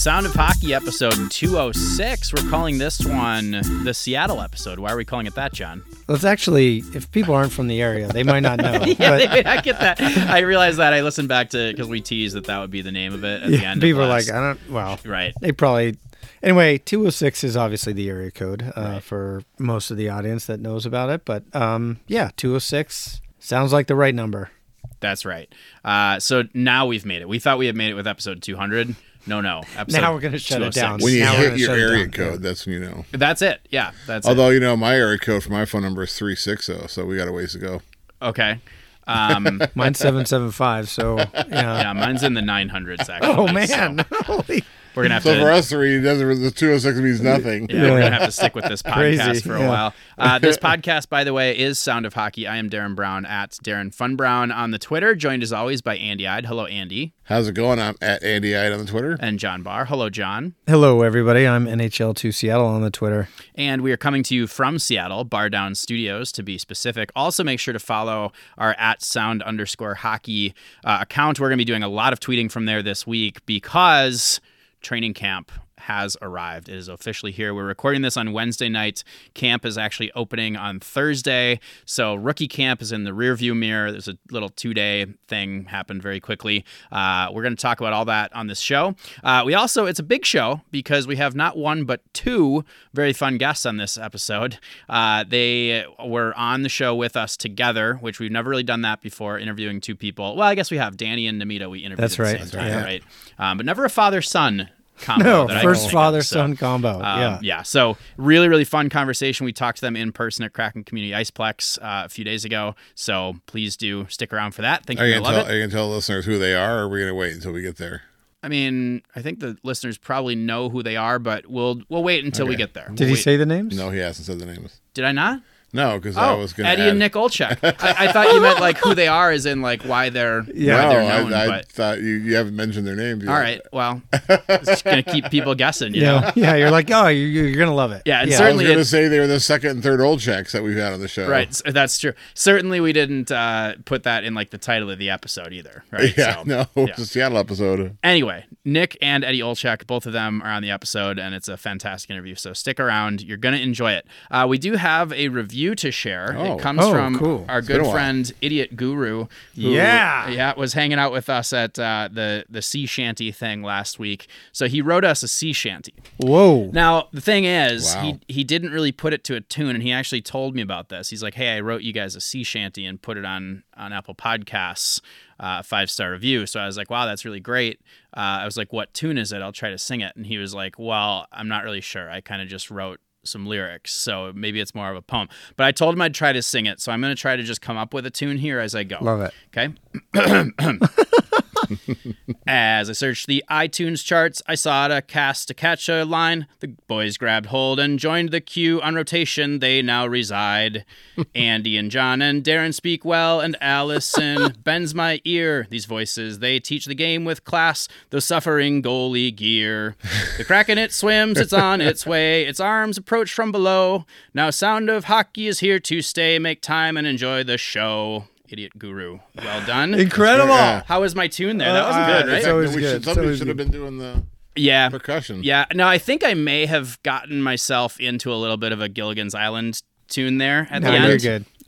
Sound of Hockey episode 206. We're calling this one the Seattle episode. Why are we calling it that, John? Well, it's actually, if people aren't from the area, they might not know. yeah, but they may not get that. I realized that. I listened back to because we teased that that would be the name of it at the end. people are like, I don't, well, right. they probably, anyway, 206 is obviously the area code uh, Right. for most of the audience that knows about it. But um, yeah, 206 sounds like the right number. That's right. Uh, so now we've made it. We thought we had made it with episode 200. No, no. Episode Now we're gonna shut it down. When you Now hit your area code, yeah. that's when you know. That's it. Yeah, that's Although you know my area code for my phone number is three six zero, so we got a ways to go. Okay. Um, Mine's 775. So, yeah. yeah, mine's in the 900s, actually. Oh, so man. Holy. We're going to have So to. for us three, it doesn't the two hundred six means nothing. Yeah, we're Yeah. gonna have to stick with this podcast Crazy, for a yeah. while. Uh, this podcast, by the way, is Sound of Hockey. I am Darren Brown at Darren Fun Brown on the Twitter, joined as always by Andy Ide. Hello, Andy, How's it going? I'm at Andy Ide on the Twitter. and John Barr. Hello, John. Hello, everybody. I'm NHL2 Seattle on the Twitter. And we are coming to you from Seattle, Bar Down Studios to be specific. Also, make sure to follow our at sound underscore hockey uh, account. We're going to be doing a lot of tweeting from there this week because training camp has arrived. It is officially here. We're recording this on Wednesday night. Camp is actually opening on Thursday. So rookie camp is in the rearview mirror. There's a little two-day thing happened very quickly. Uh, we're going to talk about all that on this show. Uh, we also it's a big show because we have not one but two very fun guests on this episode. Uh, they were on the show with us together, which we've never really done that before, interviewing two people. Well, I guess we have Danny and Namita. We interviewed That's at the right. That's time, right. right? Um, but never a father-son combo. No, that I can first think of. father So, son combo. um, yeah. yeah. So really, really fun conversation. We talked to them in person at Kraken Community Iceplex uh, a few days ago. So please do stick around for that. Think Are you're you gonna gonna tell, it. are you gonna tell listeners who they are, or are we gonna wait until we get there? I mean, I think the listeners probably know who they are, but we'll we'll wait until we get there. Did We'll he wait. say the names? No, he hasn't said the names. Did I not? No, because I Oh, was gonna. Eddie add, and Nick Olczyk. I, I thought you meant like who they are, as in like why they're Yeah. why No, they're known. I, I but thought you, you haven't mentioned their names. Yet. all right, well, it's gonna keep people guessing, you know. Yeah. yeah. You're like, oh, you, you're going to love it. Yeah, and I was certainly going to say they were the second and third Olczyks that we've had on the show. Right, s- that's true. Certainly, we didn't uh, put that in like the title of the episode either. Right. Yeah. So, no, yeah. it's a Seattle episode. Anyway, Nick and Eddie Olczyk, both of them are on the episode, and it's a fantastic interview. So stick around; you're gonna enjoy it. Uh, we do have a review to share. Oh. It comes Oh, from cool. our It's good friend Idiot Guru. who, Yeah. yeah, was hanging out with us at uh, the the sea shanty thing last week. So he wrote us a sea shanty. Whoa. Now the thing is, Wow. he he didn't really put it to a tune, and he actually told me about this. He's like, "Hey, I wrote you guys a sea shanty and put it on on Apple Podcasts, uh, five star review." So I was like, "Wow, that's really great." Uh, I was like, "What tune is it? I'll try to sing it." And he was like, "Well, I'm not really sure. I kind of just wrote." Some lyrics, so maybe it's more of a poem. But I told him I'd try to sing it, so I'm going to try to just come up with a tune here as I go. Love it. Okay. As I searched the iTunes charts, I saw a cast to catch a line. The boys grabbed hold and joined the queue on rotation. They now reside. Andy and John and Darren speak well, and Allison bends my ear. These voices, they teach the game with class, the suffering goalie gear. The Kraken it swims, it's on its way. Its arms approach from below. Now, sound of hockey is here to stay. Make time and enjoy the show. Idiot guru. Well done. Incredible. Yeah. How was my tune there? That Uh, wasn't uh, good, right? it's always we good. should, somebody always should have good. been doing the yeah. percussion. Yeah. No, I think I may have gotten myself into a little bit of a Gilligan's Island tune there at No, the you're end. good. Good.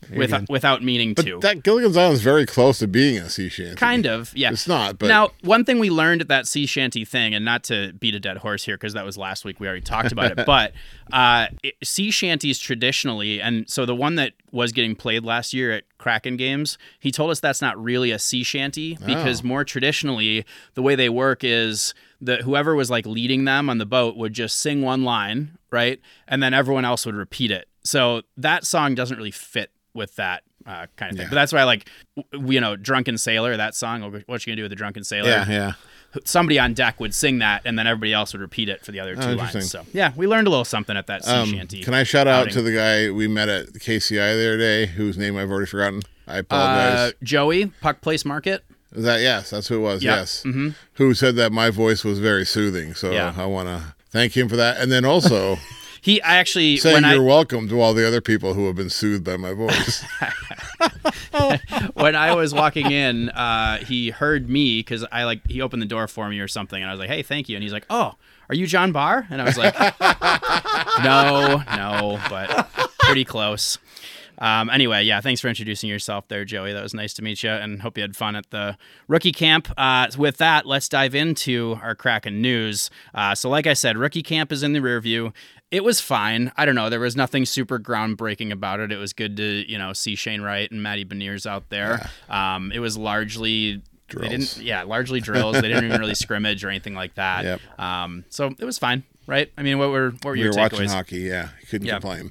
Without meaning But to. that Gilligan's Island is very close to being a sea shanty. kind of, yeah. It's not, but now, one thing we learned at that sea shanty thing, and not to beat a dead horse here because that was last week, we already talked about it, but uh, it, sea shanties traditionally, and so the one that was getting played last year at Kraken games, he told us that's not really a sea shanty because Oh. more traditionally, the way they work is that whoever was like leading them on the boat would just sing one line, right? And then everyone else would repeat it. So that song doesn't really fit with that uh, kind of thing. Yeah. But that's why, like, w- you know, Drunken Sailor, that song, what you gonna do with the Drunken Sailor? yeah, yeah. somebody on deck would sing that, and then everybody else would repeat it for the other two lines. So yeah, we learned a little something at that sea Um, shanty. can I shout out to the guy we met at KCI the other day, whose name I've already forgotten? I uh, apologize. Joey Puck Place Market? Is that yes? That's who it was. Yeah. Yes. hmm Who said that my voice was very soothing? So Yeah. I want to thank him for that. And then also, He I actually Saying when you're welcome to all the other people who have been soothed by my voice. when I was walking in, uh, he heard me because I like he opened the door for me or something, and I was like, "Hey, thank you," and he's like, "Oh, are you John Barr?" And I was like, "No, no, but pretty close." Um, anyway, yeah, thanks for introducing yourself there, Joey. That was nice to meet you, and hope you had fun at the rookie camp. Uh, with that, let's dive into our Kraken news. Uh, so, like I said, rookie camp is in the rear view. It was fine. I don't know. There was nothing super groundbreaking about it. It was good to you know see Shane Wright and Matty Beniers out there. Um, it was largely they Drills. didn't, yeah, largely drills. they didn't even really scrimmage or anything like that. Yep. Um, so it was fine, right? I mean, what were what were we your were watching hockey. Yeah, couldn't Yeah. complain.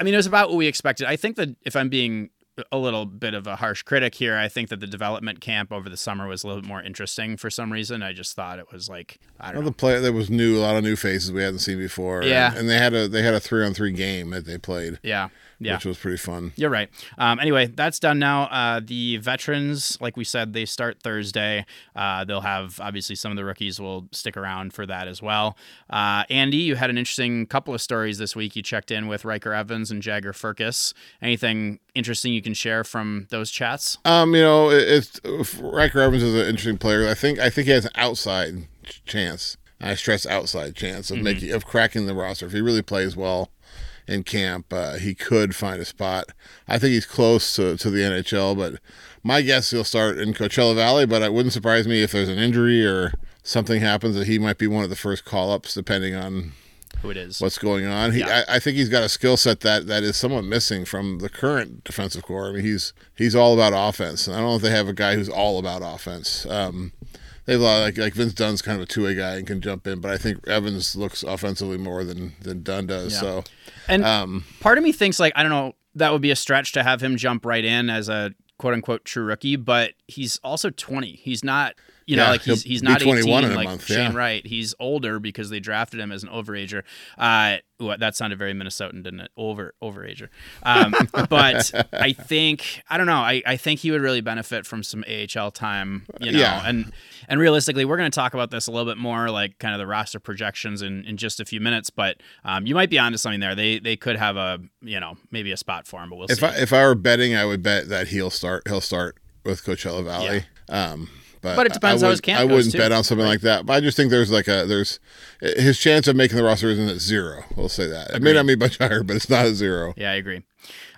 I mean, it was about what we expected. I think that if I'm being a little bit of a harsh critic here, I think that the development camp over the summer was a little bit more interesting for some reason. I just thought it was like I don't Well, know. the play there was new, a lot of new faces we hadn't seen before. Yeah. and, and they had a they had a three on three game that they played, Yeah, yeah. which was pretty fun. You're right. Um, anyway, that's done now. Uh, the veterans, like we said, they start Thursday. Uh, they'll have obviously some of the rookies will stick around for that as well. Uh, Andy, you had an interesting couple of stories this week. You checked in with Ryker Evans and Jagger Firkus. Anything interesting you can share from those chats? Um, you know, it, it's Ryker Evans is an interesting player. I think I think he has an outside chance. I stress outside chance of making of cracking the roster if he really plays well in camp. Uh, he could find a spot. I think he's close to, to the NHL, but my guess he'll start in Coachella Valley. But it wouldn't surprise me if there's an injury or something happens that he might be one of the first call ups, depending on Who it is? what's going on. He, Yeah. I, I think he's got a skill set that that is somewhat missing from the current defensive core. I mean, he's he's all about offense, and I don't know if they have a guy who's all about offense. Um, they have a lot of, like like Vince Dunn's kind of a two way guy and can jump in, but I think Evans looks offensively more than than Dunn does. Yeah. So And um, part of me thinks like I don't know that would be a stretch to have him jump right in as a quote unquote true rookie, but he's also 20. He's not you know Yeah, like he's he's not 21 18 in a like month, Shane yeah. Wright. He's older because they drafted him as an overager. Uh what that sounded very Minnesotan, didn't it? Over overager. Um, but I think I don't know. I, I think he would really benefit from some AHL time, you know. Yeah. And and realistically, we're going to talk about this a little bit more, like kind of the roster projections in, in just a few minutes. But um, you might be onto something there. They they could have a you know maybe a spot for him, but we'll if see. I if I were betting, I would bet that he'll start he'll start with Coachella Valley. Um, but, But it depends I how his camp I wouldn't too. bet on something like that. But I just think there's like a there's his chance of making the roster isn't at zero. We'll say that. It may not be much higher, but it's not at zero. Yeah, I agree.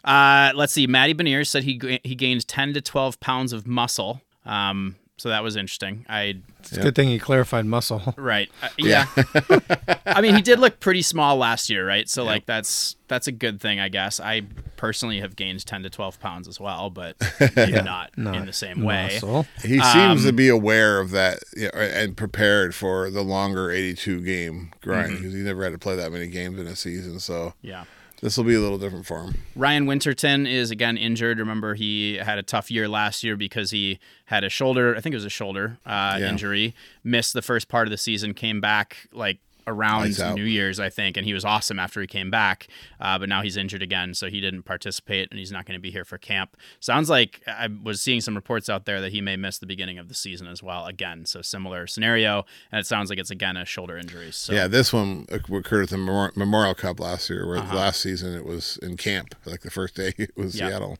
Uh, let's see. Matty Beniers said he he gained ten to twelve pounds of muscle. Um, so that was interesting. I It's a good thing he clarified muscle. right. Uh, yeah. I mean, he did look pretty small last year, right? So like that's that's a good thing, I guess. I personally have gained ten to twelve pounds as well, but maybe not, in the same way. Muscle. He seems Um, to be aware of that you know, and prepared for the longer 82 game grind because he never had to play that many games in a season. So Yeah. This will be a little different for him. Ryan Winterton is again injured. Remember, he had a tough year last year because he had a shoulder, I think it was a shoulder uh, Yeah. injury, missed the first part of the season, came back like around. New Year's, I think, and he was awesome after he came back. Uh, but now he's injured again, so he didn't participate and he's not going to be here for camp. Sounds like I was seeing some reports out there that he may miss the beginning of the season as well, again. So similar scenario, and it sounds like it's again a shoulder injury. So Yeah, this one occurred at the Memorial Cup last year, where Uh-huh. last season it was in camp. Like the first day it was Yeah. Seattle.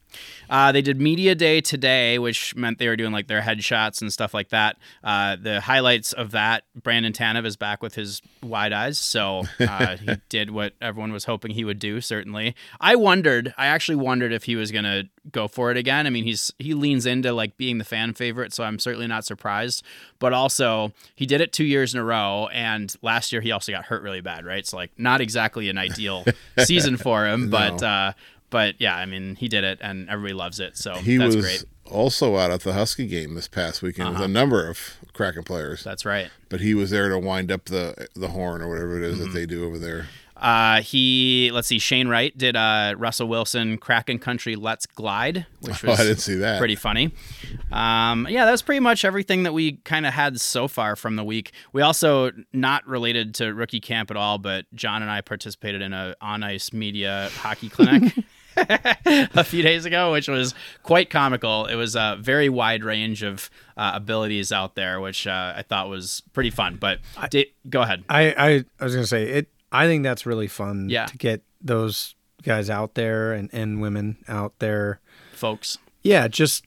Uh, they did media day today, which meant they were doing like their headshots and stuff like that. Uh, the highlights of that: Brandon Tanev is back with his wide eyes, so uh, he did what everyone was hoping he would do. Certainly, I wondered. I actually wondered if he was gonna go for it again. I mean, he's he leans into like being the fan favorite, so I'm certainly not surprised. But also, he did it two years in a row, and last year he also got hurt really bad, right? So like, not exactly an ideal season for him, but. No. Uh, but yeah, I mean, he did it, and everybody loves it. So He that's was great. Also out at the Husky game this past weekend Uh-huh. with a number of Kraken players, That's right. but he was there to wind up the the horn or whatever it is Mm-hmm. that they do over there. Uh, he let's see, Shane Wright did uh, Russell Wilson Kraken Country Let's Glide, which Oh, I didn't see that. pretty funny. Um, yeah, that's pretty much everything that we kind of had so far from the week. We also not related to rookie camp at all, but John and I participated in a on ice media hockey clinic. a few days ago, which was quite comical. It was a very wide range of uh, abilities out there, which uh, I thought was pretty fun. But di- go ahead. I, I, I was gonna say it. I think that's really fun Yeah. to get those guys out there and, and women out there. folks. Yeah, just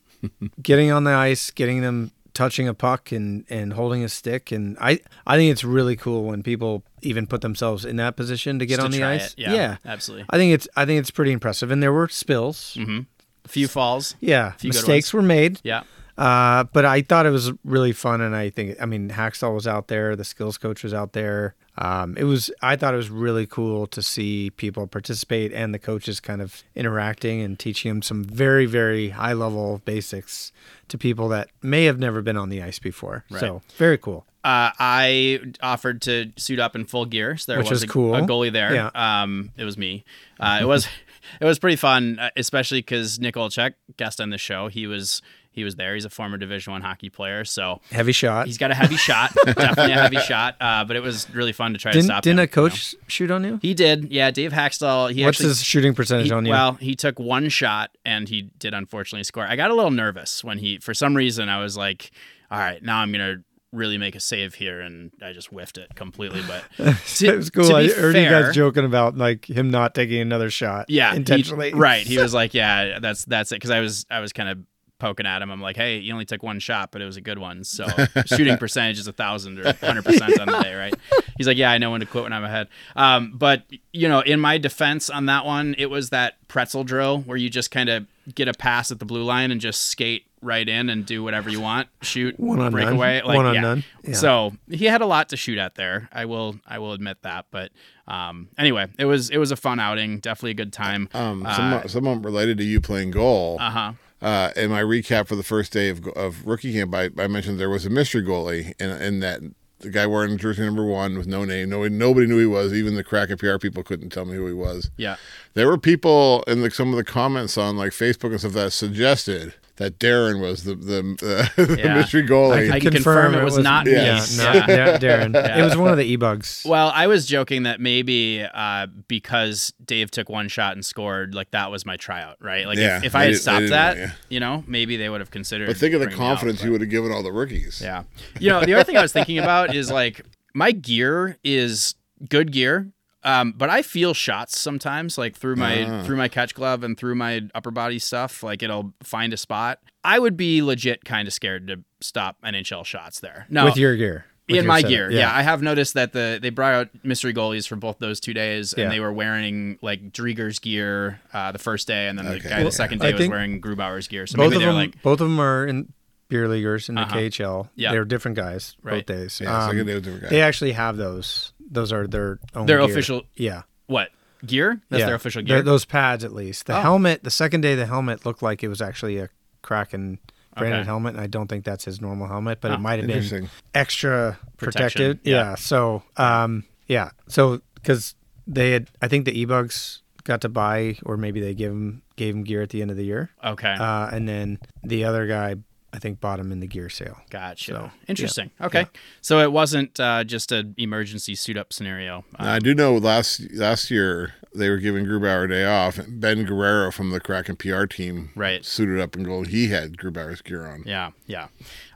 getting on the ice, getting them touching a puck and, and holding a stick. And I, I think it's really cool when people even put themselves in that position to get Just on to the ice. it. Yeah, absolutely. I think it's I think it's pretty impressive. And there were spills. Mm-hmm. A few falls. Yeah. Few Mistakes were made. Yeah. Uh, but I thought it was really fun, and I think I mean Hakstol was out there, the skills coach was out there. Um, it was I thought it was really cool to see people participate and the coaches kind of interacting and teaching them some very very high level basics to people that may have never been on the ice before. Right. So very cool. Uh, I offered to suit up in full gear, so there Which was is a, cool. a goalie there. Yeah. Um, it was me. Uh, it was it was pretty fun, uh, especially because Nick Olczyk, guest on the show, he was he was there. He's a former Division One hockey player, so Heavy shot. he's got a heavy shot, definitely a heavy shot. Uh, but it was really fun to try to Didn't stop. didn't him, a you know. coach shoot on you? He did, yeah. Dave Hakstol. He What's actually his shooting percentage he- on you? Well, he took one shot and he did unfortunately score. I got a little nervous when he, for some reason, I was like, all right, now I'm going to really make a save here. And I just whiffed it completely. But to, it was cool. to I heard you guys joking about like him not taking another shot. Yeah. he- intentionally. right. He was like, yeah, that's, that's it. Cause I was, I was kind of poking at him. I'm like, hey, you only took one shot, but it was a good one. So shooting percentage is a thousand or hundred percent on the day, right? He's like, yeah, I know when to quit when I'm ahead. Um, but you know, in my defense on that one, it was that pretzel drill where you just kind of get a pass at the blue line and just skate right in and do whatever you want, shoot, One on break none. away, like One on yeah. none. Yeah. So he had a lot to shoot at there. I will, I will admit that. But um, anyway, it was, it was a fun outing, definitely a good time. Um, Uh, someone, someone related to you playing goal. Uh huh. Uh, in my recap for the first day of, of rookie camp, I, I mentioned there was a mystery goalie, and in that the guy wearing jersey number one with no name, nobody, nobody knew who he was. Even the crack PR people couldn't tell me who he was. Yeah. There were people in the, some of the comments on like Facebook and stuff that suggested that Darren was the the, uh, the Yeah. mystery goalie. I can confirm it was not me. Yeah. Yeah, Yeah. no, yeah, Darren. It was one of the e-bugs. Well, I was joking that maybe uh, because Dave took one shot and scored, like that was my tryout, right? Like Yeah, if, if I had stopped that, want you. you know, maybe they would have considered. but think of the bringing me out, confidence but- you would have given all the rookies. Yeah, you know, the other thing I was thinking about is like my gear is good gear. Um, but I feel shots sometimes, like through my Ah. through my catch glove and through my upper body stuff. Like it'll find a spot. I would be legit kind of scared to stop NHL shots there. No, with your gear. With in your my setup. gear. Yeah. I have noticed that the they brought out mystery goalies for both those two days, Yeah. and they were wearing like Driedger's gear uh, the first day, and then the Okay. guy Well, the second I day was wearing Grubauer's gear. So both maybe of they're them, like, both of them are in beer leaguers in the Uh-huh. KHL. Yeah. they're different guys Right. both days. Yeah, Um, second day different guy. they actually have those. Those are their own. their gear. official Yeah, what gear? That's yeah. their official They're- gear. those pads, at least. The Oh. helmet. The second day, the helmet looked like it was actually a Kraken branded Okay. helmet, and I don't think that's his normal helmet, but Oh, it might have been Interesting. extra Protection, protected. yeah. Yeah. So, um, yeah. So, because they had, I think the e-bugs got to buy, or maybe they gave him gave him gear at the end of the year, okay, uh, and then the other guy, I think, bought him in the gear sale. gotcha. so, Interesting. Okay, so it wasn't uh, just an emergency suit up scenario. Uh, Now, I do know last last year they were giving Grubauer a day off. Ben Guerrero from the Kraken PR team Right. suited up in gold. He had Grubauer's gear on. yeah, yeah.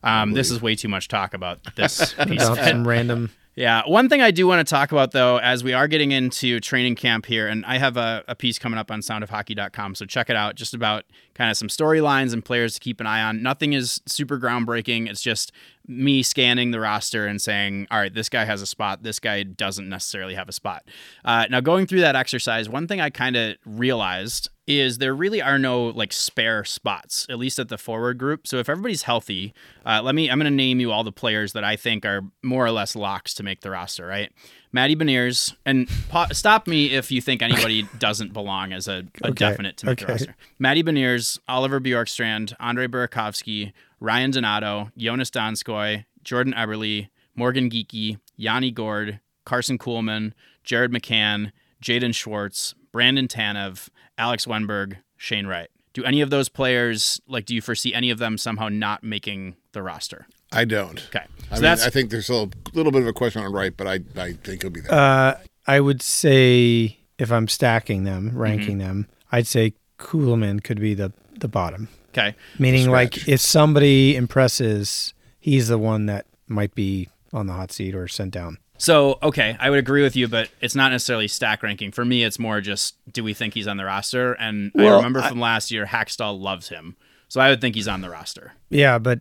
Um, this is way too much talk about this piece About of it. some random. Yeah. One thing I do want to talk about, though, as we are getting into training camp here, and I have a, a piece coming up on soundofhockey.com, so check it out, just about kind of some storylines and players to keep an eye on. Nothing is super groundbreaking. It's just me scanning the roster and saying, all right, this guy has a spot. This guy doesn't necessarily have a spot. Uh, now, going through that exercise, one thing I kind of realized is there really are no like spare spots, at least at the forward group. So if everybody's healthy, uh, let me, I'm going to name you all the players that I think are more or less locks to make the roster, right? Matty Beniers, and pa- stop me if you think anybody doesn't belong as a, a Okay, definite to make the roster. Matty Beniers, Oliver Bjorkstrand, Andre Burakovsky, Ryan Donato, Joonas Donskoi, Jordan Eberle, Morgan Geekie, Yanni Gourde, Karson Kuhlman, Jared McCann, Jaden Schwartz, Brandon Tanev, Alex Wennberg, Shane Wright. Do any of those players, like, do you foresee any of them somehow not making the roster? I don't. Okay. I So mean, that's I think there's still a little bit of a question on Wright, but I, I think he'll be there. Uh, I would say if I'm stacking them, ranking Mm-hmm. them, I'd say Kuhlman could be the the bottom. okay. Meaning, Scratch. like if somebody impresses, he's the one that might be on the hot seat or sent down. So, okay, I would agree with you, but it's not necessarily stack ranking. For me, it's more just do we think he's on the roster? And I Well, remember I- from last year, Hakstol loves him. So I would think he's on the roster. Yeah, but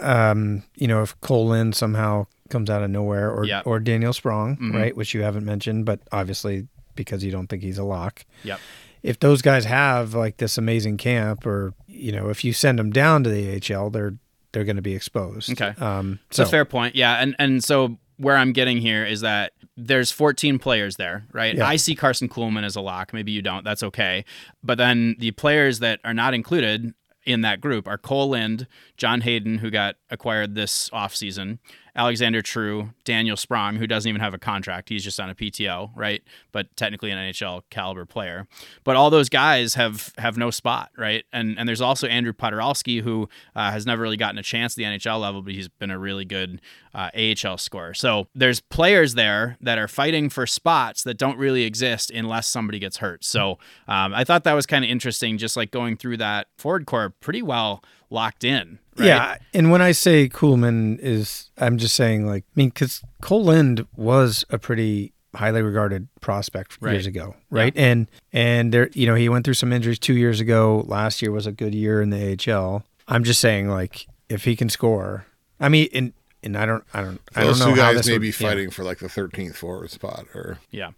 um, you know, if Kole Lind somehow comes out of nowhere, or Yep. or Daniel Sprong, Mhm. right, which you haven't mentioned, but obviously because you don't think he's a lock. Yep. If those guys have like this amazing camp, or you know, if you send them down to the AHL, they're they're going to be exposed. Okay. Um, so a fair point. Yeah. And, and so where I'm getting here is that there's 14 players there, right? Yeah. I see Karson Kuhlman as a lock. Maybe you don't. That's okay. But then the players that are not included in that group are Kole Lind, John Hayden, who got acquired this offseason, Alexander True, Daniel Sprong, who doesn't even have a contract. He's just on a PTO, right? But technically an NHL caliber player. But all those guys have have no spot, right? And and there's also Andrew Poturalski, who uh, has never really gotten a chance at the NHL level, but he's been a really good uh, AHL scorer. So there's players there that are fighting for spots that don't really exist unless somebody gets hurt. So um, I thought that was kind of interesting, just like going through that forward core pretty well locked in. Right? Yeah, and when I say Kuhlman is, I'm just saying like, I mean, because Kole Lind was a pretty highly regarded prospect Right. years ago, right? And and there, you know, he went through some injuries two years ago. Last year was a good year in the AHL. I'm just saying, like, if he can score, I mean, and and I don't, I don't, I don't know. Those know two how guys this may would- be yeah. fighting for like the 13th forward spot, or Yeah.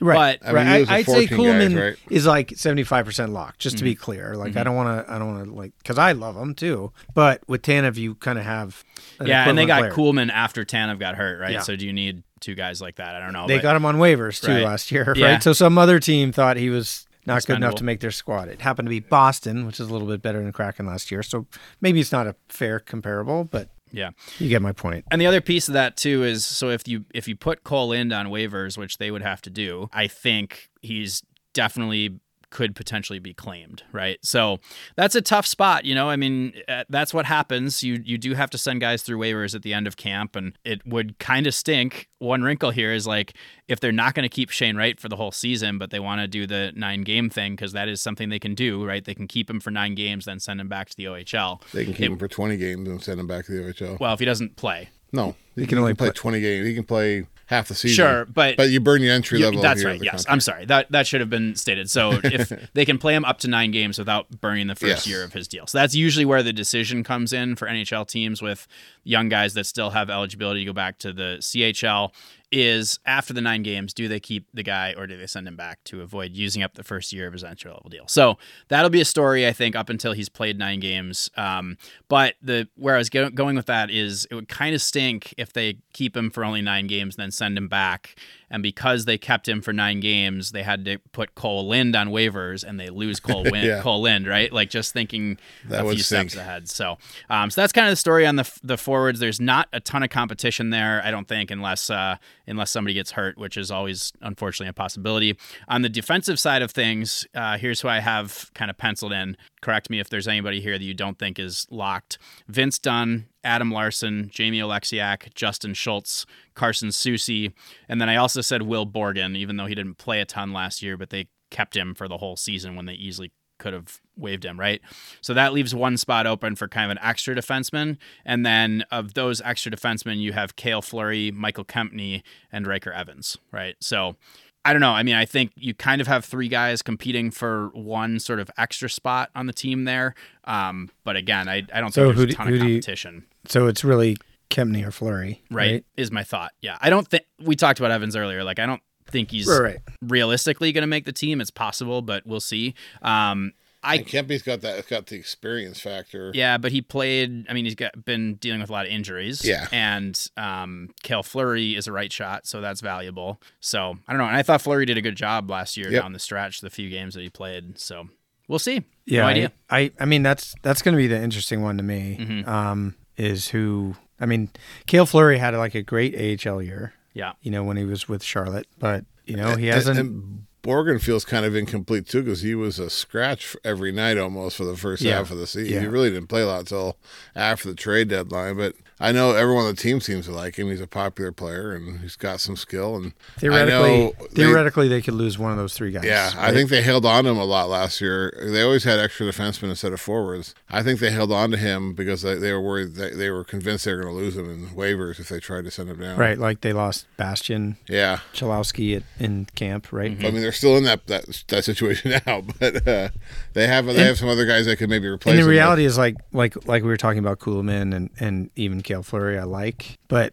Right? But- I mean, right. those are I, would say 14 guys, right? is like 75 percent locked. Just to Mm-hmm. be clear, like I don't want to, I don't want to like, because I love him too. But with Tanev, you kind of have, an Yeah, and they got player. Kuhlman after Tanev got hurt, right? Yeah. So do you need two guys like that? I don't know. They but- got him on waivers too Right. last year, right? Yeah. So some other team thought he was not good enough to make their squad. It happened to be Boston, which is a little bit better than Kraken last year. So maybe it's not a fair comparable, but yeah. you get my point. And the other piece of that too is so if you if you put Kole in on waivers, which they would have to do, I think he's definitely could potentially be claimed, right? So that's a tough spot, you know. I mean, uh, that's what happens. You you do have to send guys through waivers at the end of camp, and it would kind of stink. One wrinkle here is like if they're not going to keep Shane Wright for the whole season, but they want to do the nine game thing because that is something they can do, right? They can keep him for nine games, then send him back to the OHL. they can keep It- him for 20 games and send him back to the OHL. Well, if he doesn't play, no, he, can only play, play- 20 games. He can play half the season. Sure, but- but you burn your entry level. that's right. Yes, contract. I'm sorry. That that should have been stated. So if they can play him up to nine games without burning the first Yes. year of his deal, so that's usually where the decision comes in for NHL teams with young guys that still have eligibility to go back to the CHL. Is after the nine games, do they keep the guy or do they send him back to avoid using up the first year of his entry level deal? So that'll be a story, I think, up until he's played nine games. Um, but the where I was go- going with that is it would kind of stink if they keep him for only nine games and then send him back. And because they kept him for nine games, they had to put Kole Lind on waivers, and they lose Kole, Win- Yeah. Kole Lind, right? Like just thinking That a few steps stink. ahead. So, um, so that's kind of the story on the the forwards. There's not a ton of competition there, I don't think, unless uh, unless somebody gets hurt, which is always unfortunately a possibility. On the defensive side of things, uh, here's who I have kind of penciled in. Correct me if there's anybody here that you don't think is locked. Vince Dunn, Adam Larsson, Jamie Oleksiak, Justin Schultz, Carson Soucy, and then I also said Will Borgen, even though he didn't play a ton last year, but they kept him for the whole season when they easily could have waived him, right? So that leaves one spot open for kind of an extra defenseman. And then of those extra defensemen, you have Cale Fleury, Michael Kempny, and Ryker Evans, right? So I don't know. I mean, I think you kind of have three guys competing for one sort of extra spot on the team there. Um, but again, I, I don't So think there's a ton of do you- competition. So it's really Kempny or Fleury, right, right? is my thought. Yeah. I don't think we talked about Evans earlier. Like, I don't think he's Right, right. realistically going to make the team. It's possible, but we'll see. Um, I And Kempy's got that. It's got the experience factor. Yeah, but he played. I mean, he's got been dealing with a lot of injuries. Yeah. and um, Cale Fleury is a right shot, so that's valuable. So I don't know. And I thought Fleury did a good job last year Yep. down the stretch, the few games that he played. So we'll see. Yeah, no I- idea. I, I, mean that's that's going to be the interesting one to me. Mm-hmm. Um, is who? I mean, Cale Fleury had like a great AHL year. Yeah. You know when he was with Charlotte, but you know he And- hasn't. and Borgen feels kind of incomplete too because he was a scratch every night almost for the first Yeah. half of the season. Yeah. He really didn't play a lot until after the trade deadline. But I know everyone on the team seems to like him. He's a popular player and he's got some skill. And Theoretically, I know they- theoretically, they, could lose one of those three guys. yeah, I think they held on to him a lot last year. They always had extra defensemen instead of forwards. I think they held on to him because they, they were worried that they were convinced they were going to lose him in waivers if they tried to send him down. right, like they lost Bastion Yeah. Chalowski at, in camp, right? I mean, they're still in that that, that situation now, but uh, they have they have some other guys that could maybe replace. And the him reality is like like like we were talking about Kuhlman and and even Cale Fleury, I like, but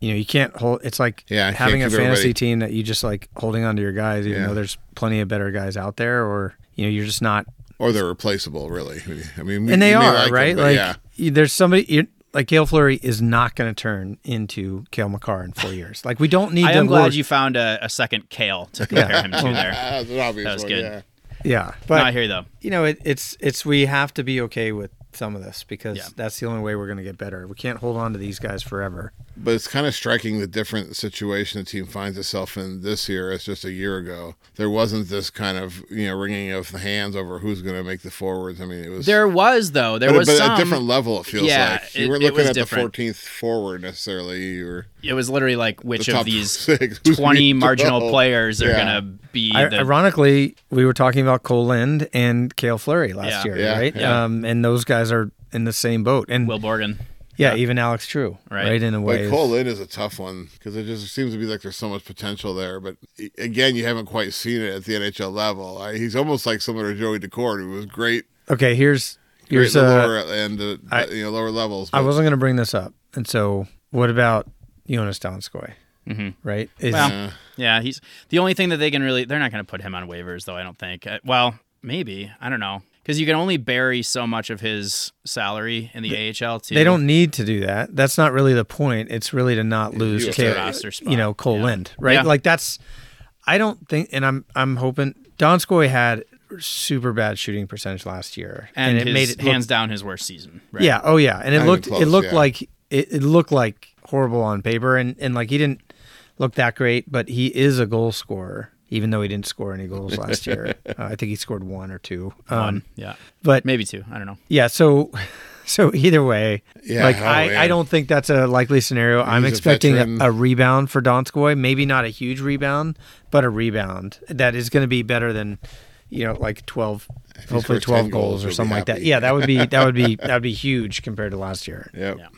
you know you can't hold. It's like Yeah, having a fantasy everybody- team that you just like holding on to your guys, even Yeah. though there's plenty of better guys out there, or you know you're just not. or they're replaceable, really. I mean, we- And they are like right. but like yeah, there's somebody. You, like Cale Fleury is not going to turn into Cale Makar in four years. Like we don't need. I to am glad work- you found a, a second Kale to compare him to there. That's an obvious That was one, good. Yeah. Yeah, But, but Not here though. you know, it, it's it's we have to be okay with some of this because Yeah. that's the only way we're going to get better. We can't hold on to these guys forever. But it's kind of striking the different situation the team finds itself in this year as just a year ago. There wasn't this kind of you know wringing of the hands over who's going to make the forwards. I mean, it was There was though. There but, was but some. a different level. It feels Yeah, like you it- weren't it looking was at different. the 14th forward necessarily. You were It was literally like which the of these six. Twenty marginal go? players are Yeah. gonna be I, the ironically, we were talking about Kole Lind and Cale Fleury last Yeah. year, Yeah, right? yeah. Um, and those guys are in the same boat. And Will Borgen. yeah, yeah. even Alex True, Right. right? In a way, Like Kole Lind is a tough one because it just seems to be like there's so much potential there. But again, you haven't quite seen it at the NHL level. I, he's almost like similar to Joey Daccord, who was great, okay. Here's great here's in the uh, lower end, uh, I- you know, lower levels. I wasn't going to bring this up, and so what about Joonas Donskoi? Mhm. Right? Is, Well, uh, Yeah, he's the only thing that they can really. They're not going to put him on waivers, though. I don't think. Uh, Well, maybe I don't know because you can only bury so much of his salary in the AHL too. they don't need to do that. That's not really the point. It's really to not lose, Just Kale- a roster spot. you know, Kole Yeah. Lind, right? Yeah. Like that's. I don't think, and I'm I'm hoping Donskoi had super bad shooting percentage last year, and, it his, made it look hands down his worst season. Right? Yeah. Oh, yeah. And it Not looked even it looked yeah. like it, it looked like horrible on paper, and and like he didn't look that great, but he is a goal scorer. Even though he didn't score any goals last year, uh, I think he scored one or two. Um, One. Yeah. But Maybe two. I don't know. yeah, so so either way, Yeah, like oh, I, man. I don't think that's a likely scenario. I'm He's a expecting a, a rebound for Donskoi. Maybe not a huge rebound, but a rebound that is going to be better than you know like 12 he hopefully 12 goals, goals, or something like that. Yeah, that would be that would be that would be huge compared to last year. Yep. Yeah.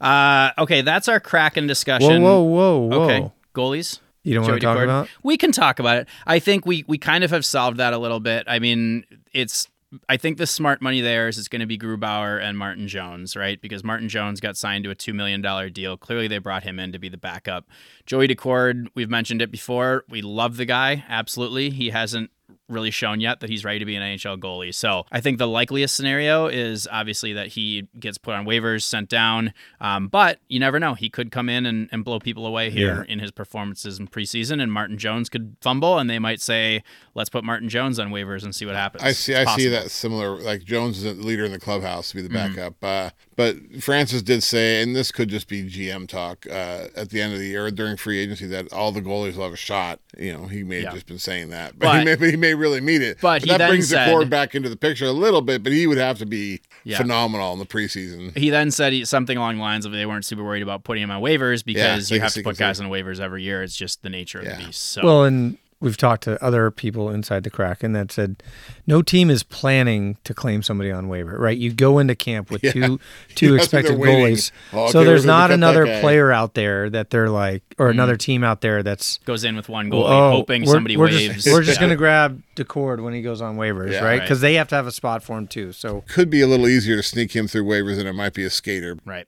Uh, okay, that's our Kraken Whoa, discussion. whoa, whoa, whoa. Okay, goalies. You don't want to talk Daccord. about? We can talk about it. I think we we kind of have solved that a little bit. I mean, it's I think the smart money there is it's going to be Grubauer and Martin Jones, right? Because Martin Jones got signed to a two million dollar deal. Clearly, they brought him in to be the backup. Joey Daccord, we've mentioned it before. We love the guy, absolutely. He hasn't really shown yet that he's ready to be an NHL goalie. So I think the likeliest scenario is obviously that he gets put on waivers, sent down. Um, but you never know. He could come in and, and blow people away here in his performances in preseason, and Martin Jones could fumble, and they might say, let's put Martin Jones on waivers and see what happens. I see. I see possible. Mm-hmm. that similar. Like Jones is the leader in the clubhouse to be the backup. Uh, but Francis did say, and this could just be GM talk uh, at the end of the year during free agency, that all the goalies will have a shot. You know, he may have just been saying that, but, he, may, but he may really mean it. but he that brings said- Daccord back into the picture a little bit. But he would have to be Yeah. phenomenal in the preseason. He then said he, something along the lines of they weren't super worried about putting him on waivers because they you have to put guys on waivers every year. It's just the nature of Yeah. the beast. So Well, and we've talked to other people inside the Kraken that said no team is planning to claim somebody on waiver, right? You go into camp with Yeah. two two That's expected waiting. goalies. Oh, okay, so there's not another player out there that they're like or mm-hmm. another team out there that's goes in with one goalie, oh, hoping we're, somebody we're waves. Just, we're just Yeah. going to grab Daccord when he goes on waivers, Yeah. right? Right. Because they have to have a spot for him too. So Could be a little easier to sneak him through waivers than it might be a skater. Right.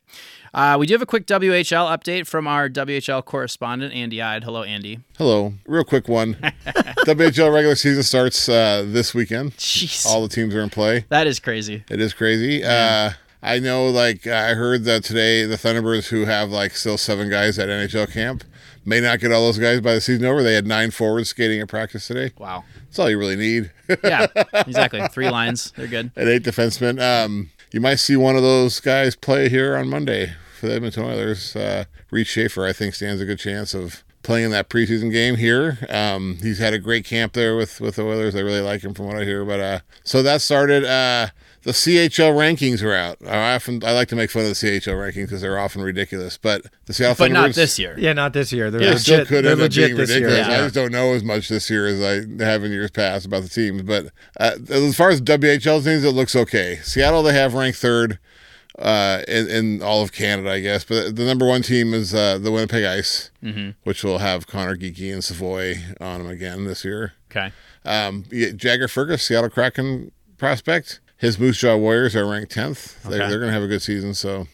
Uh, we do have a quick WHL update from our WHL correspondent, Andy Ide. Hello, Andy. Hello, real quick one. WHL regular season starts uh, this weekend. Jeez. All the teams are in play. that is crazy. It is crazy. Uh, I know, like, I heard that today the Thunderbirds, who have, like, still seven guys at NHL camp, may not get all those guys by the season over. They had nine forwards skating at practice today. Wow. That's all you really need. Yeah, exactly. Three lines. They're good. and eight defensemen. Um, you might see one of those guys play here on Monday for the Edmonton Oilers. Uh, Reid Schaefer, I think, stands a good chance of playing in that preseason game here. Um, he's had a great camp there with with the Oilers. I really like him from what I hear. But uh, so that started. Uh, the CHL rankings are out. I often I like to make fun of the CHL rankings because they're often ridiculous. But the Seattle but not this year. Yeah, not this year. They're it legit. still could they're end up legit being this year. ridiculous. I just don't know as much this year as I have in years past about the teams. But uh, as far as WHL teams, it looks okay. Seattle they have ranked third uh, in, in all of Canada, I guess. But the number one team is uh, the Winnipeg Ice, Mm-hmm. which will have Conor Geekie and Savoie on them again this year. Okay. Um, Jagger Firkus, Seattle Kraken prospect. His Moose Jaw Warriors are ranked tenth. They're, they're going to have a good season, so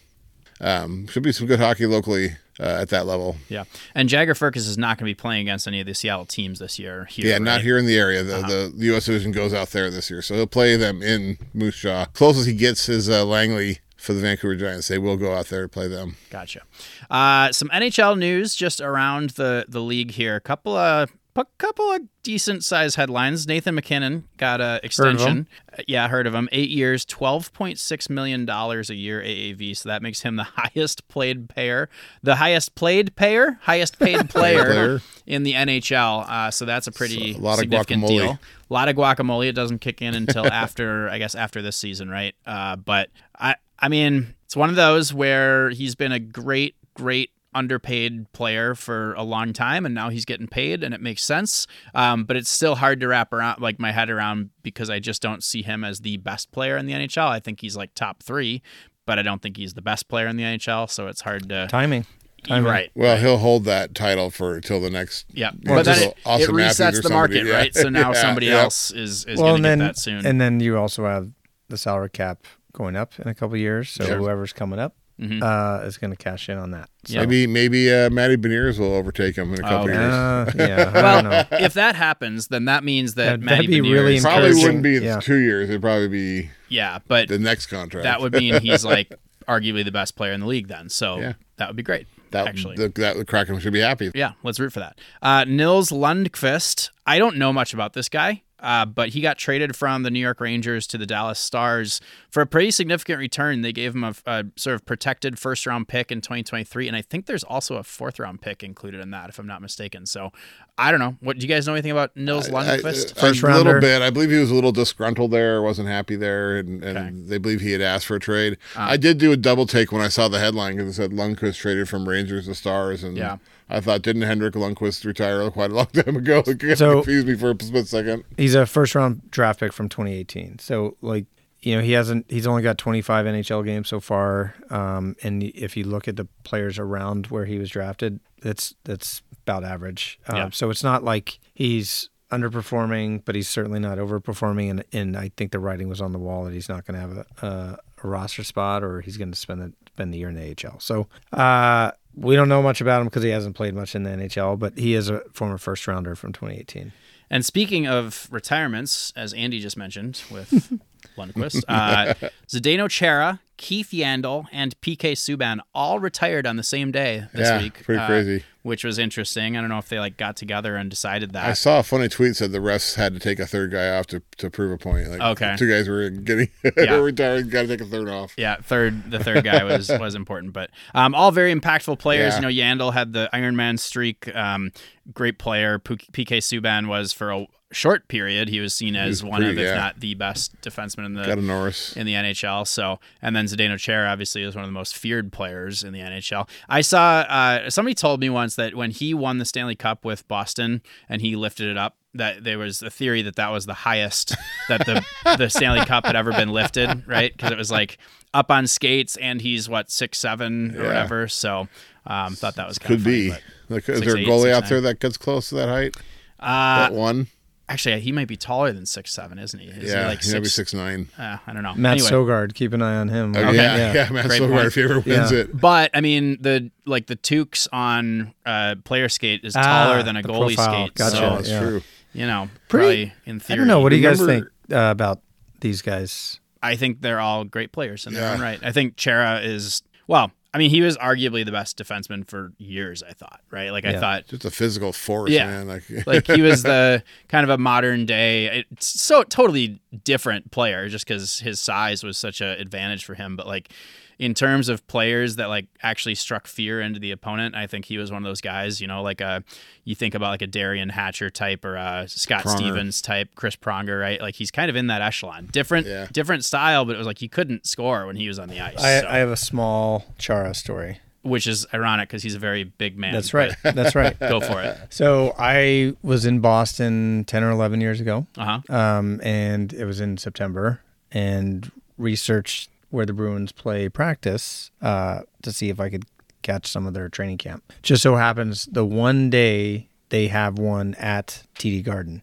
um, should be some good hockey locally uh, at that level. Yeah. And Jagger Firkus is not going to be playing against any of the Seattle teams this year. Here, Yeah, not here in the area. The, the U.S. division goes out there this year, so he'll play them in Moose Jaw. Closest he gets is uh, Langley for the Vancouver Giants. They will go out there to play them. Gotcha. Uh, some NHL news just around the the league here. A couple of a couple of decent sized headlines. Nathan MacKinnon got a extension. Uh, Yeah, heard of him. Eight years, twelve point six million dollars a year AAV. So that makes him the highest played payer, the highest played payer, highest paid player, in the NHL. Uh, so that's a pretty So, a lot of significant guacamole. deal. A lot of guacamole. It doesn't kick in until after, I guess, after this season, right? Uh, but I, I mean, it's one of those where he's been a great, great underpaid player for a long time, and now he's getting paid, and it makes sense. Um, but it's still hard to wrap around, like my head around, because I just don't see him as the best player in the NHL. I think he's like top three, but I don't think he's the best player in the NHL. So it's hard to. Timing. Timing. Right. Well, he'll hold that title for until the next. Yeah, but then just it, Austin it resets the market, yeah. right? So now Yeah, somebody yeah. else is is Well, going and to get then that soon. and then you also have the salary cap going up in a couple of years. So Sure. whoever's coming up Mhm. uh, is going to cash in on that. So, Maybe maybe uh, Matty Beniers will overtake him in a couple Oh, years. Uh, yeah, I don't know. well, if that happens, then that means that That'd- Matty that'd be Beniers- really Probably wouldn't be Yeah. two years. It'd probably be yeah, but the next contract. that would mean he's like arguably the best player in the league then. So Yeah. that would be great. that, actually. the, that the Kraken should be happy. Yeah, let's root for that. Uh, Nils Lundqvist. I don't know much about this guy, uh, but he got traded from the New York Rangers to the Dallas Stars for a pretty significant return. They gave him a, a sort of protected first round pick in 2023, and I think there's also a fourth round pick included in that, if I'm not mistaken. So I don't know. What do you guys know anything about Nils Lundqvist? I- First a little bit. I believe he was a little disgruntled there, wasn't happy there, and, and Okay. They believe he had asked for a trade. I did do a double take when I saw the headline because it said Lundqvist traded from Rangers to Stars, and Yeah. I thought didn't Henrik Lundqvist retire quite a long time ago? It So- confused me for a split second. He's a first round draft pick from 2018. So like you know he hasn't he's only got 25 NHL games so far. Um, and if you look at the players around where he was drafted, that's that's about average. Um, Yeah. So it's not like he's underperforming, but he's certainly not overperforming. And and I think the writing was on the wall that he's not going to have a, a, a roster spot or he's going to spend the spend the year in the AHL. So. Uh, we don't know much about him because he hasn't played much in the NHL, but he is a former first rounder from 2018. And speaking of retirements, as Andy just mentioned with Lundqvist, uh, Zdeno Chara, Keith Yandle, and PK Subban all retired on the same day this Yeah, week. pretty uh, crazy. Which was interesting. I don't know if they like got together and decided that. I saw a funny tweet said the refs had to take a third guy off to, to prove a point. Like Okay. two guys were getting Yeah. retired, got to take a third off. Yeah, third the third guy was was important, but um, all very impactful players. Yeah. You know, Yandle had the Iron Man streak. Um, great player. PK Subban was for a short period. He was seen as was one of, pretty- if not the best defenseman in the Got a Norris. in the NHL. So, and then Zdeno Chara obviously is one of the most feared players in the NHL. I saw uh, somebody told me once that when he won the Stanley Cup with Boston and he lifted it up, that there was a theory that that was the highest that the the Stanley Cup had ever been lifted, right? Because it was like up on skates, and he's what six seven or Yeah. whatever. So, um, thought that was kind Could of funny, be. Like, is Six there a goalie out nine. there that gets close to that height? Uh, that one? Actually, he might be taller than six seven, isn't he? Is Yeah, he like he might be six? six nine. Uh, I don't know. Matt anyway. Sogaard, keep an eye on him. Oh, Okay. yeah, yeah, Matt Great Sogaard, point. if he ever wins Yeah. it. But I mean, the like the Tukes on uh, player skate is Ah, taller than a goalie profile. skate. Gotcha. So Oh, that's yeah. true. you know, Pretty- probably in I theory. don't know. What do you guys think uh, about these guys? I think they're all great players in their Yeah. own right. I think Chara is well. I mean, he was arguably the best defenseman for years. I thought, right? Like I thought, Just a physical force, Yeah. man. Like, like he was the kind of a modern day, it's so totally different player, just because his size was such an advantage for him. But like, in terms of players that like actually struck fear into the opponent, I think he was one of those guys. You know, like a you think about like a Derian Hatcher type or a Scott Pronger. Stevens type, Chris Pronger, right? Like he's kind of in that echelon. Different, Yeah. different style, but it was like he couldn't score when he was on the ice. I, so- I have a small Chara story. which is ironic because he's a very big man. That's right. That's right. Go for it. So I was in Boston 10 or 11 years ago, Uh huh. um, and it was in September, and researched where the Bruins play practice uh, to see if I could catch some of their training camp. Just so happens the one day they have one at TD Garden,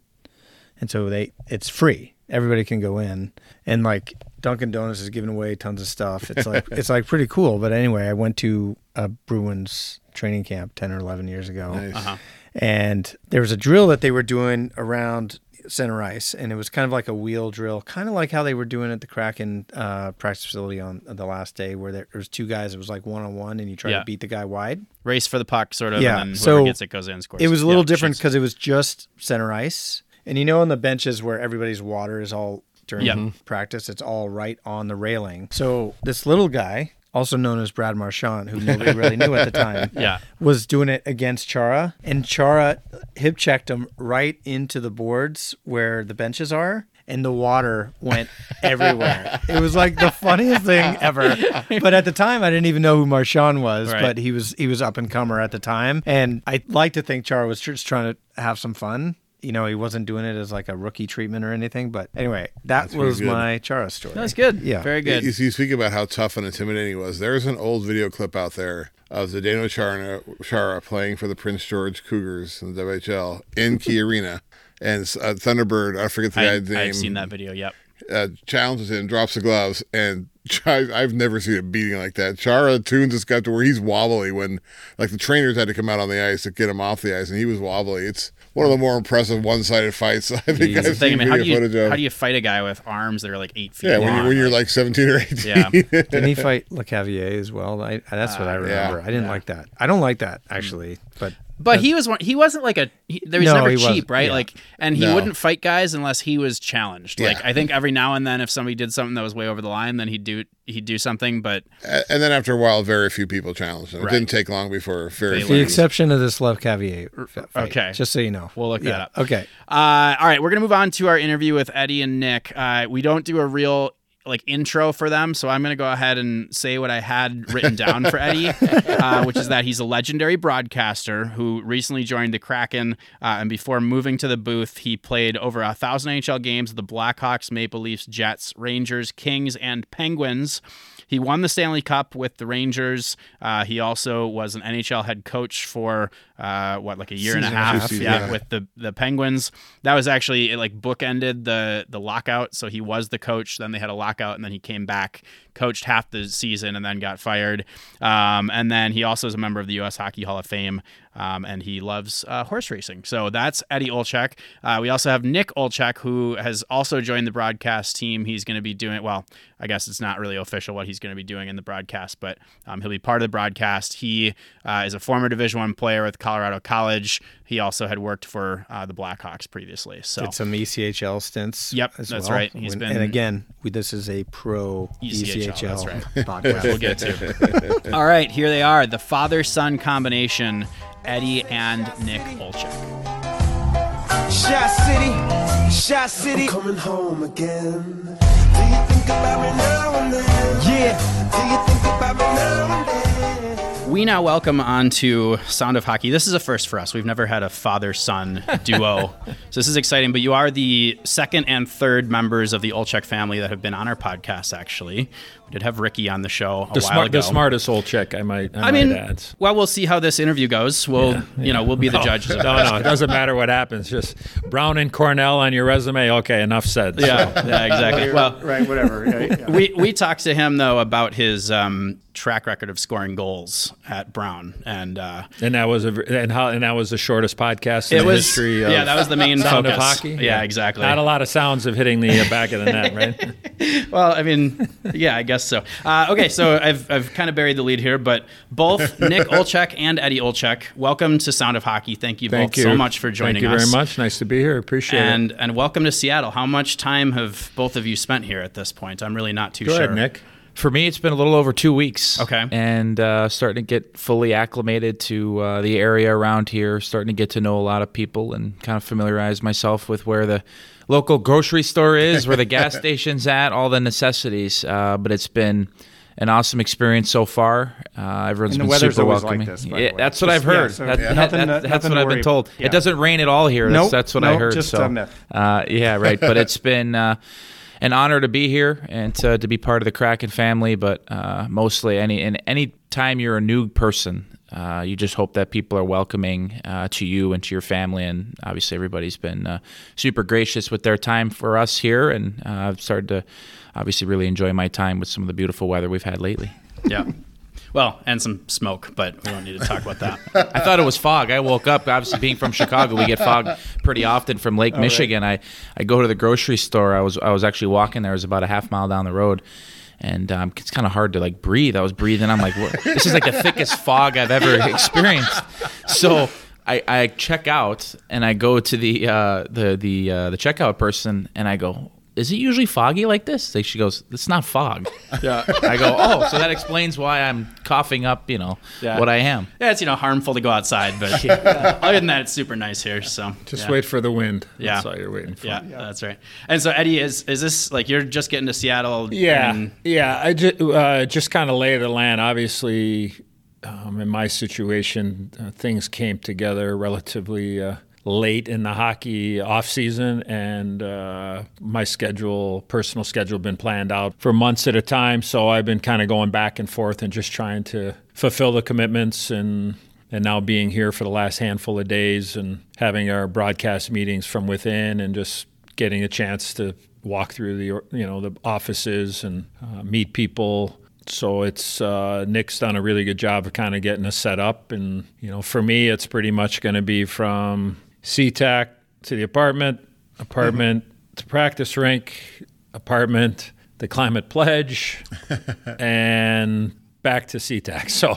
and so they it's free. Everybody can go in, and like Dunkin' Donuts is giving away tons of stuff. It's like it's like pretty cool. But anyway, I went to a Bruins training camp 10 or 11 years ago Nice. Uh-huh. and there was a drill that they were doing around center ice and it was kind of like a wheel drill kind of like how they were doing at the kraken uh, practice facility on the last day where there, there was two guys it was like one-on-one and you try Yeah. to beat the guy wide Race for the puck, sort of. Yeah, And then so gets it goes in, scores. it was a little Yeah, different because it was just center ice and you know on the benches where everybody's water is all during Yeah. practice it's all right on the railing so this little guy also known as brad marchand who nobody really knew at the time Yeah. was doing it against Chara, and Chara hip checked him right into the boards where the benches are, and the water went everywhere. it was like the funniest thing ever. But at the time, I didn't even know who Marchand was, Right. but he was he was up and comer at the time, and I like to think Chara was just trying to have some fun. You know, he wasn't doing it as like a rookie treatment or anything. But anyway, that pretty was good. my Chara story. That's good. Yeah. Very good. You, you speak about how tough and intimidating he was. There's an old video clip out there of Zdeno Chara, Chara playing for the Prince George Cougars in the WHL in Key Arena. And uh, Thunderbird, I forget the I, guy's name. I've seen that video. Yep. uh, challenges him, drops the gloves, and I, I've never seen a beating like that. Chara tunes has got to where he's wobbly when, like, the trainers had to come out on the ice to get him off the ice, and he was wobbly. It's one of the more impressive one-sided fights I think That's the I've thing. I mean, how do video footage you of. how do you fight a guy with arms that are like eight feet yeah, long? when, you, when you're like 17 or 18. Yeah. Didn't he fight Lecavalier as well? I, that's what I uh, remember. I didn't yeah. like that. I don't like that actually, but But he was one. He wasn't like a. He, there was No, never he cheap, wasn't. right? Yeah. Like, and he No. wouldn't fight guys unless he was challenged. Like, Yeah. I think every now and then, if somebody did something that was way over the line, then he'd do he'd do something. But A- and then after a while, very few people challenged him. It Right. didn't take long before very They few. the exception of this Lecavalier f- fight. Okay. just so you know. We'll look that Yeah, up. Okay. Uh, all right, we're gonna move on to our interview with Eddie and Nick. Uh, we don't do a real like intro for them, so I'm gonna go ahead and say what I had written down for Eddie, uh, which is that he's a legendary broadcaster who recently joined the Kraken, uh, and before moving to the booth, he played over a thousand NHL games with the Blackhawks, Maple Leafs, Jets, Rangers, Kings, and Penguins. He won the Stanley Cup with the Rangers. Uh, he also was an NHL head coach for uh, what, like a year and a Season and a half, half, yeah, yeah. with the the Penguins. That was actually it, like bookended the the lockout. So he was the coach. Then they had a lockout, and then he came back, coached half the season, and then got fired. Um, and then he also is a member of the U.S. Hockey Hall of Fame. Um, and he loves uh, horse racing. So that's Eddie Olczyk. Uh, we also have Nick Olczyk, who has also joined the broadcast team. He's going to be doing, well, I guess it's not really official what he's going to be doing in the broadcast, but um, he'll be part of the broadcast. He uh, is a former Division One player with Colorado College. He also had worked for uh, the Blackhawks previously. So Did some ECHL stints. Yep, as that's well. right. He's When- been- and again, we, this is a pro ECHL, ECHL, that's right. podcast. we'll get to. All right, here they are the father son combination, Eddie and Nick Olczyk. Shot City, Shot City. I'm coming home again. Do you think about me now and then? Yeah, We now welcome on to Sound of Hockey. This is a first for us. We've never had a father son duo. so this is exciting, but you are the second and third members of the Olczyk family that have been on our podcast, actually. We did have Ricky on the show a The while smart, ago. the smartest Olczyk. I might. I, I mean, might add. well, we'll see how this interview goes. We'll, you know, we'll be the judges of No, no, it doesn't matter what happens. Just Brown and Cornell on your resume. Okay, enough said. So, Yeah, yeah, exactly. Well, right, whatever. Right? Yeah. we we talked to him though about his um, track record of scoring goals at Brown, and uh, and that was a and how and that was the shortest podcast in it the was history. Of yeah, that was the main sound focus. of hockey. Yeah, exactly. Not a lot of sounds of hitting the uh, back of the net, right? Well, I mean, yeah, I guess so. Uh, okay, so I've, I've kind of buried the lead here, but both Nick Olczyk and Eddie Olczyk, welcome to Sound of Hockey. Thank you Thank both you so much for joining Thank you us. very much. Nice to be here. Appreciate And it. and welcome to Seattle. How much time have both of you spent here at this point? I'm really not too Go sure. ahead, Nick. For me, it's been a little over two weeks. Okay. And uh, starting to get fully acclimated to uh, the area around here, starting to get to know a lot of people and kind of familiarize myself with where the local grocery store is, where the gas station's at, all the necessities. Uh, but it's been an awesome experience so far. Uh, everyone's been super always like welcoming. this, yeah, that's what Just- I've heard. yeah, so That- yeah. that- that- that's what I've been told. It doesn't rain at all here. That's, Nope, that's what I heard. just so, a myth. Uh, yeah, right. But it's been uh, an honor to be here and to, to be part of the Kraken family. But uh, mostly, any and any time you're a new person, uh, you just hope that people are welcoming uh, to you and to your family. And obviously, everybody's been uh, super gracious with their time for us here, and uh, I've started to obviously really enjoy my time with some of the beautiful weather we've had lately. Yeah. Well, and some smoke, but we don't need to talk about that. I thought it was fog. I woke up, obviously being from Chicago, we get fog pretty often from Lake Michigan. I, I go to the grocery store. I was I was actually walking there. It was about a half mile down the road, and um, it's kind of hard to like breathe. I was breathing. I'm like, what? this is like the thickest fog I've ever experienced. So. I, I check out and I go to the uh, the the uh, the checkout person and I go, "Is it usually foggy like this?" Like she goes, "It's not fog." Yeah. I go, "Oh, so that explains why I'm coughing up, you know, Yeah. what I am." Yeah, it's you know harmful to go outside, but other than that, it's super nice here. So Just yeah. wait for the wind. Yeah. That's all you're waiting for. Yeah, that's right. And so Eddie, is is this like you're just getting to Seattle? Yeah, and- yeah. I just uh, just kind of lay the land. Obviously, um, in my situation, uh, things came together relatively uh, late in the hockey off season, and uh, my schedule, personal schedule, been planned out for months at a time. So I've been kind of going back and forth and just trying to fulfill the commitments and. And now being here for the last handful of days and having our broadcast meetings from within and just getting a chance to walk through the you know the offices and uh, meet people. So it's uh, Nick's done a really good job of kind of getting us set up, and you know for me it's pretty much going to be from SeaTac to the apartment, apartment to practice rink, apartment, the climate pledge, and back to SeaTac. So,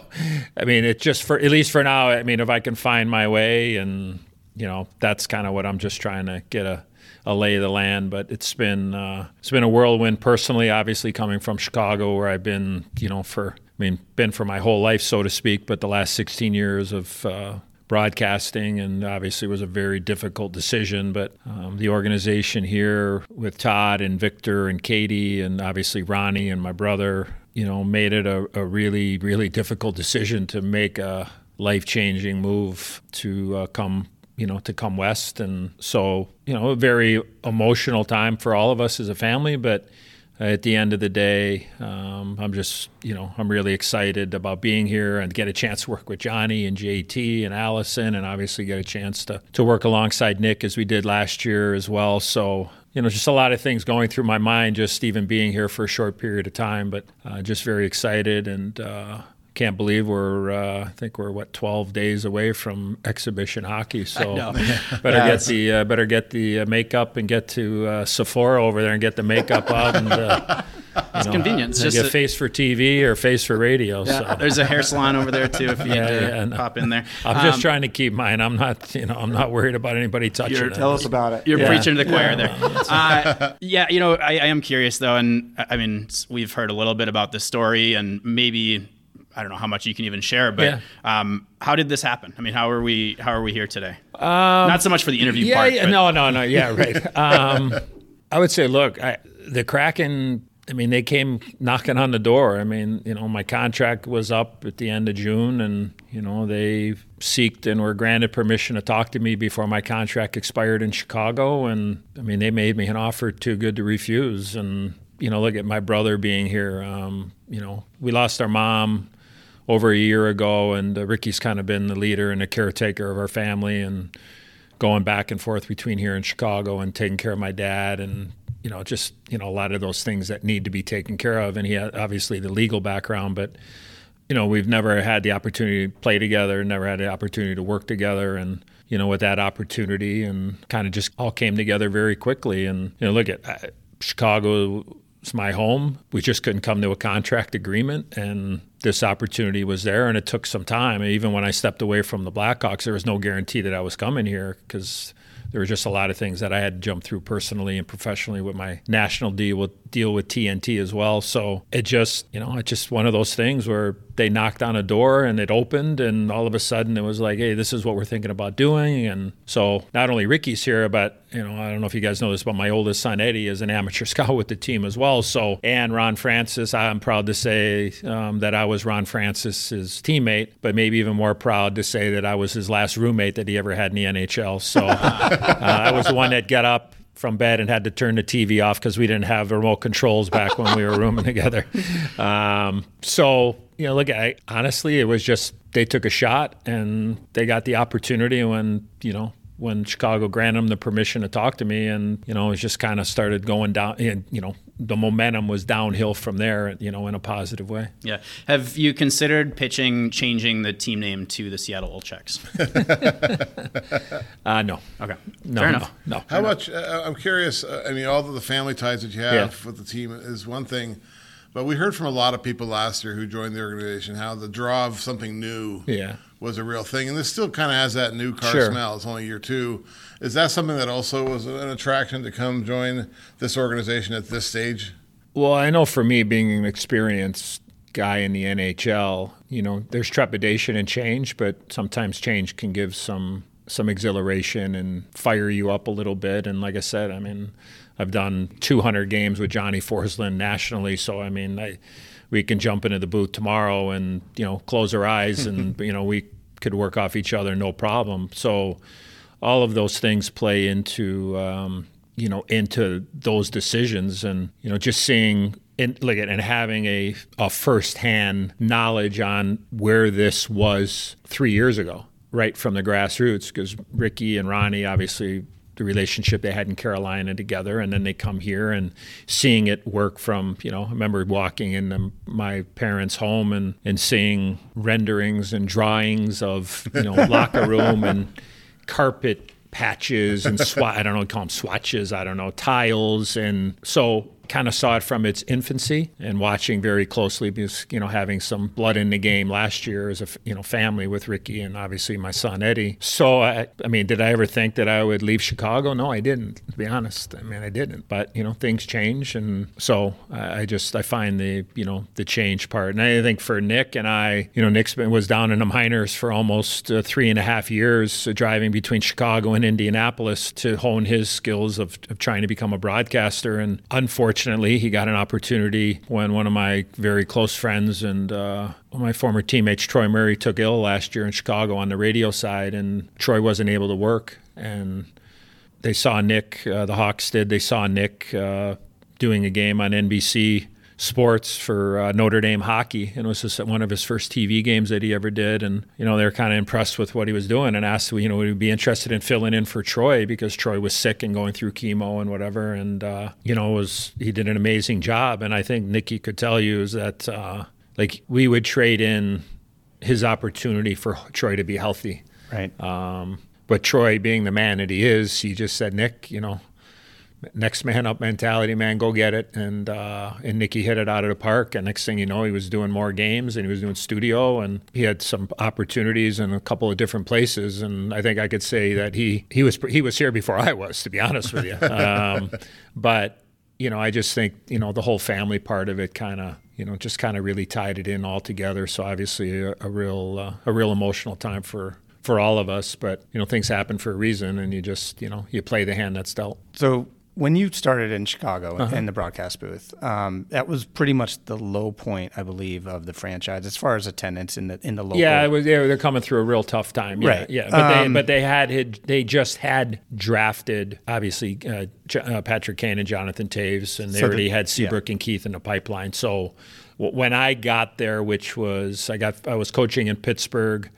I mean, it just for at least for now. I mean, if I can find my way, and you know, that's kind of what I'm just trying to get a, a lay of the land. But it's been uh, it's been a whirlwind personally. Obviously, coming from Chicago, where I've been, you know, for I mean, been for my whole life, so to speak. But the last 16 years of uh, broadcasting, and obviously was a very difficult decision. But um, the organization here with Todd and Victor and Katie, and obviously Ronnie and my brother, you know, made it a, a really, really difficult decision to make a life changing move to uh, come. You know, to come west, and so you know, a very emotional time for all of us as a family. But at the end of the day, um, I'm just, you know, I'm really excited about being here and get a chance to work with Johnny and JT and Allison, and obviously get a chance to, to work alongside Nick as we did last year as well. So, you know, just a lot of things going through my mind, just even being here for a short period of time, but uh, just very excited and, uh, can't believe we're uh, I think we're what 12 days away from exhibition hockey. So know. better get the uh, better get the uh, makeup and get to uh, Sephora over there and get the makeup out and uh, it's convenient. It's Get just a- face for TV or face for radio. so. There's a hair salon over there too if you Yeah, need to yeah, no. pop in there. I'm just Um, trying to keep mine. I'm not, you know, I'm not worried about anybody touching it. Tell us about it. You're Yeah. preaching to the choir there. Uh, yeah, you know, I, I am curious though, and I I mean, we've heard a little bit about the story, and maybe I don't know how much you can even share, but Yeah. um, how did this happen? I mean, how are we? How are we here today? Not so much for the interview yeah, part. yeah, but- no, no, no. Yeah, right. um, I would say, look, I, the Kraken. I mean, they came knocking on the door. I mean, you know, my contract was up at the end of June, and you know, they seeked and were granted permission to talk to me before my contract expired in Chicago. And I mean, they made me an offer too good to refuse. And you know, look at my brother being here. Um, you know, we lost our mom over a year ago, and uh, Ricky's kind of been the leader and the caretaker of our family, and going back and forth between here and Chicago and taking care of my dad, and you know, just you know, a lot of those things that need to be taken care of. And he had obviously the legal background, but you know, we've never had the opportunity to play together, never had the opportunity to work together, and you know, with that opportunity, and kind of just all came together very quickly. And you know, look at uh, Chicago is my home. We just couldn't come to a contract agreement, and this opportunity was there, and it took some time. Even when I stepped away from the Blackhawks, there was no guarantee that I was coming here because there were just a lot of things that I had to jump through personally and professionally with my national deal with deal with TNT as well. So it just, you know, it's just one of those things where they knocked on a door and it opened, and all of a sudden it was like, hey, this is what we're thinking about doing. And so not only Ricky's here, but you know, I don't know if you guys know this, but my oldest son Eddie is an amateur scout with the team as well. So and Ron Francis, I'm proud to say um, that I was Ron Francis's teammate, but maybe even more proud to say that I was his last roommate that he ever had in the NHL. So uh, I was the one that got up from bed and had to turn the TV off because we didn't have remote controls back when we were rooming together. Um, so you know, look, I honestly, it was just they took a shot and they got the opportunity when you know when Chicago granted them the permission to talk to me, and you know, it just kind of started going down. And you know, the momentum was downhill from there. You know, in a positive way. Yeah. Have you considered pitching changing the team name to the Seattle Olczyks? Uh, no, Okay. no, Fair enough. no. How much? Uh, I'm curious. Uh, I mean, all of the family ties that you have Yeah. with the team is one thing, but we heard from a lot of people last year who joined the organization how the draw of something new Yeah. was a real thing, and this still kind of has that new car Sure. smell. It's only year two. Is that something that also was an attraction to come join this organization at this stage? Well, I know for me, being an experienced guy in the NHL, you know, there's trepidation and change, but sometimes change can give some some exhilaration and fire you up a little bit. And like I said, I mean, I've done 200 games with Johnny Forslund nationally, so I mean, I, we can jump into the booth tomorrow and you know close our eyes and you know we could work off each other no problem. So all of those things play into um, you know into those decisions and you know just seeing in, like and having a a firsthand knowledge on where this was three years ago right from the grassroots because Ricky and Ronnie obviously the relationship they had in Carolina together, and then they come here and seeing it work from you know. I remember walking in the, my parents' home and and seeing renderings and drawings of you know locker room and carpet patches and swat. I don't know, call them swatches. I don't know tiles, and so kind of saw it from its infancy and watching very closely because you know having some blood in the game last year as a you know family with Ricky and obviously my son Eddie. So I, I mean, did I ever think that I would leave Chicago? No, I didn't. To be honest, I mean, I didn't. But you know, things change, and so I, I just I find the you know the change part, and I think for Nick and I, you know, been was down in the minors for almost uh, three and a half years, uh, driving between Chicago and Indianapolis to hone his skills of, of trying to become a broadcaster, and unfortunately Unfortunately, he got an opportunity when one of my very close friends and uh, my former teammates, Troy Murray, took ill last year in Chicago on the radio side, and Troy wasn't able to work. And they saw Nick, uh, the Hawks did, they saw Nick uh, doing a game on NBC Sports for uh, Notre Dame hockey, and it was just one of his first TV games that he ever did. And you know, they were kind of impressed with what he was doing, and asked, you know, would he be interested in filling in for Troy because Troy was sick and going through chemo and whatever. And uh, you know, was he did an amazing job. And I think Nicky could tell you is that uh, like we would trade in his opportunity for Troy to be healthy. Right. Um, but Troy, being the man that he is, he just said, Nick, you know, next man up mentality, man, go get it. And uh, and Nicky hit it out of the park. And next thing you know, he was doing more games and he was doing studio and he had some opportunities in a couple of different places. And I think I could say that he he was he was here before I was, to be honest with you. Um, but you know, I just think you know the whole family part of it kind of you know just kind of really tied it in all together. So obviously a, a real uh, a real emotional time for for all of us. But you know things happen for a reason, and you just you know you play the hand that's dealt. So when you started in Chicago Uh-huh. in the broadcast booth, um, that was pretty much the low point, I believe, of the franchise as far as attendance in the in the local. Yeah, it was, they're coming through a real tough time. Yeah, Right. Yeah, but Um, they but they had, had they just had drafted obviously uh, J- uh, Patrick Kane and Jonathan Toews, and they So the- already had yeah. Seabrook and Keith in the pipeline. So w- when I got there, which was I got I was coaching in Pittsburgh.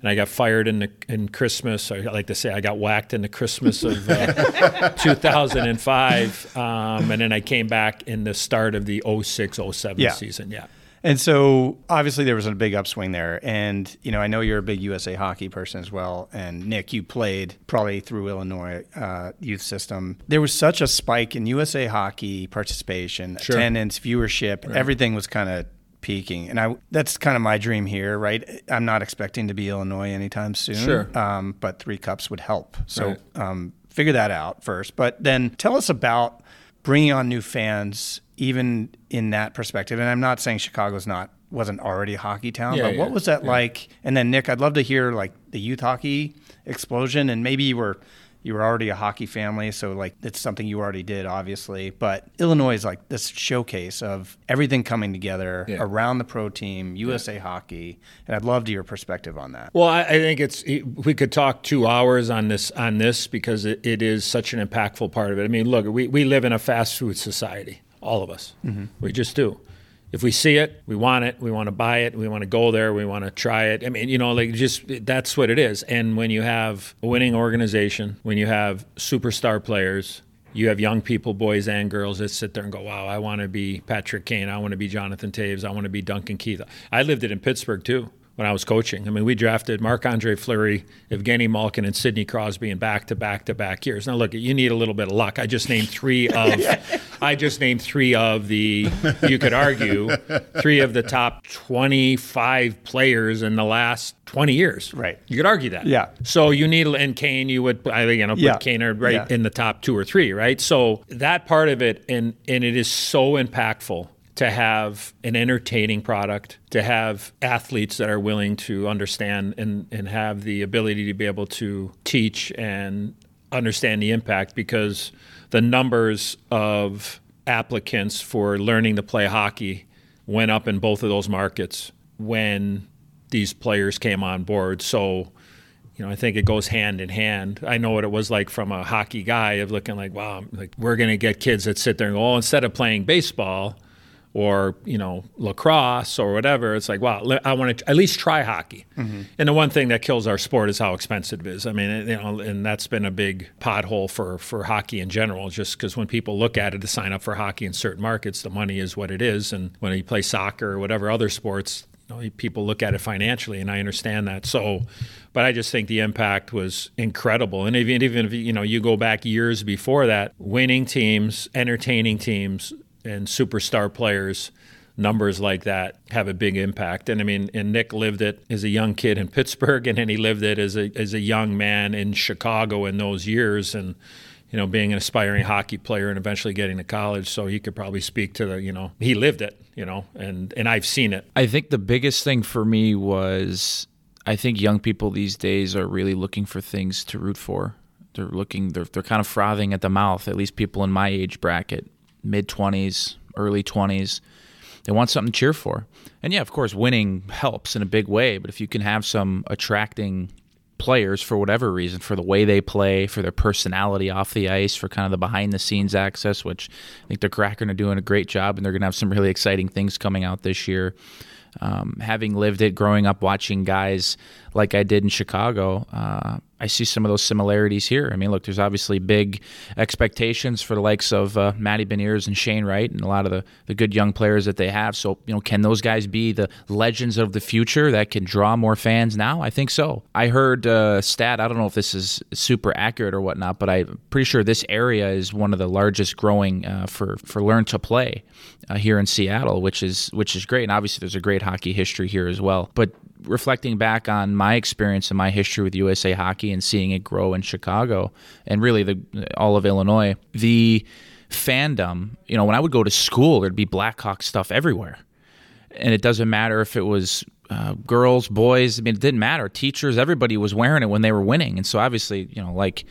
And I got fired in the in Christmas. I like to say I got whacked in the Christmas of uh, 2005, um, and then I came back in the start of the 06, 07 Yeah. season. Yeah, And so obviously there was a big upswing there. And, you know, I know you're a big USA hockey person as well. And Nick, you played probably through Illinois uh, youth system. There was such a spike in USA hockey participation, attendance, viewership, everything was kind of peaking. And I that's kind of my dream here, right? I'm not expecting to be Illinois anytime soon. Sure. Um, but three cups would help. So Right. um, figure that out first. But then tell us about bringing on new fans even in that perspective, and I'm not saying Chicago's not wasn't already a hockey town, Yeah, but what was that like? And then Nick, I'd love to hear like the youth hockey explosion, and maybe you were you were already a hockey family, so like it's something you already did, obviously. But Illinois is like this showcase of everything coming together Yeah. around the pro team, USA Hockey, and I'd love to hear your perspective on that. Well, I, I think it's we could talk two hours on this on this because it, it is such an impactful part of it. I mean, look, we, we live in a fast food society, all of us. Mm-hmm. We just do. If we see it, we want it. We want to buy it. We want to go there. We want to try it. I mean, you know, like just that's what it is. And when you have a winning organization, when you have superstar players, you have young people, boys and girls, that sit there and go, "Wow, I want to be Patrick Kane. I want to be Jonathan Toews. I want to be Duncan Keith." I lived it in Pittsburgh too when I was coaching. I mean, we drafted Marc Andre Fleury, Evgeny Malkin, and Sidney Crosby in back to back to back years. Now, look, you need a little bit of luck. I just named three of, I just named three of the, you could argue, three of the top 25 players in the last 20 years. Right. You could argue that. Yeah. So you need, and Kane, you would, I you know, put Yeah. Kane right Yeah. in the top two or three, right? So that part of it, and and it is so impactful to have an entertaining product, to have athletes that are willing to understand and, and have the ability to be able to teach and understand the impact because the numbers of applicants for learning to play hockey went up in both of those markets when these players came on board. So you know, I think it goes hand in hand. I know what it was like from a hockey guy of looking like, wow, like we're going to get kids that sit there and go, oh, instead of playing baseball or you know lacrosse or whatever, it's like, wow, I want to at least try hockey. Mm-hmm. And the one thing that kills our sport is how expensive it is. I mean, you know, and that's been a big pothole for for hockey in general. Just because when people look at it to sign up for hockey in certain markets, the money is what it is, and when you play soccer or whatever other sports, you know, people look at it financially, and I understand that. So, but I just think the impact was incredible. And even even if you know you go back years before that, winning teams, entertaining teams, and superstar players. Numbers like that have a big impact, and I mean, and Nick lived it as a young kid in Pittsburgh, and then he lived it as a as a young man in Chicago in those years, and you know, being an aspiring hockey player and eventually getting to college. So he could probably speak to the, you know, he lived it, you know, and and I've seen it. I think the biggest thing for me was I think young people these days are really looking for things to root for. They're looking they're they're kind of frothing at the mouth, at least people in my age bracket, mid 20s, early 20s. They want something to cheer for. And yeah, of course, winning helps in a big way, but if you can have some attracting players for whatever reason, for the way they play, for their personality off the ice, for kind of the behind the scenes access, which I think the Kraken are doing a great job and they're going to have some really exciting things coming out this year. Um, having lived it, growing up watching guys like I did in Chicago, uh, I see some of those similarities here. I mean, look, there's obviously big expectations for the likes of uh, Matty Beniers and Shane Wright and a lot of the, the good young players that they have. So, you know, can those guys be the legends of the future that can draw more fans now? I think so. I heard a stat, I don't know if this is super accurate or whatnot, but I'm pretty sure this area is one of the largest growing uh, for, for learn to play uh, here in Seattle, which is which is great. And obviously, there's a great hockey history here as well. But reflecting back on my experience and my history with USA Hockey and seeing it grow in Chicago and really the all of Illinois, the fandom. You know, when I would go to school, there'd be Blackhawk stuff everywhere, and it doesn't matter if it was. Uh, girls, boys, I mean, it didn't matter. Teachers, everybody was wearing it when they were winning. And so, obviously, you know, like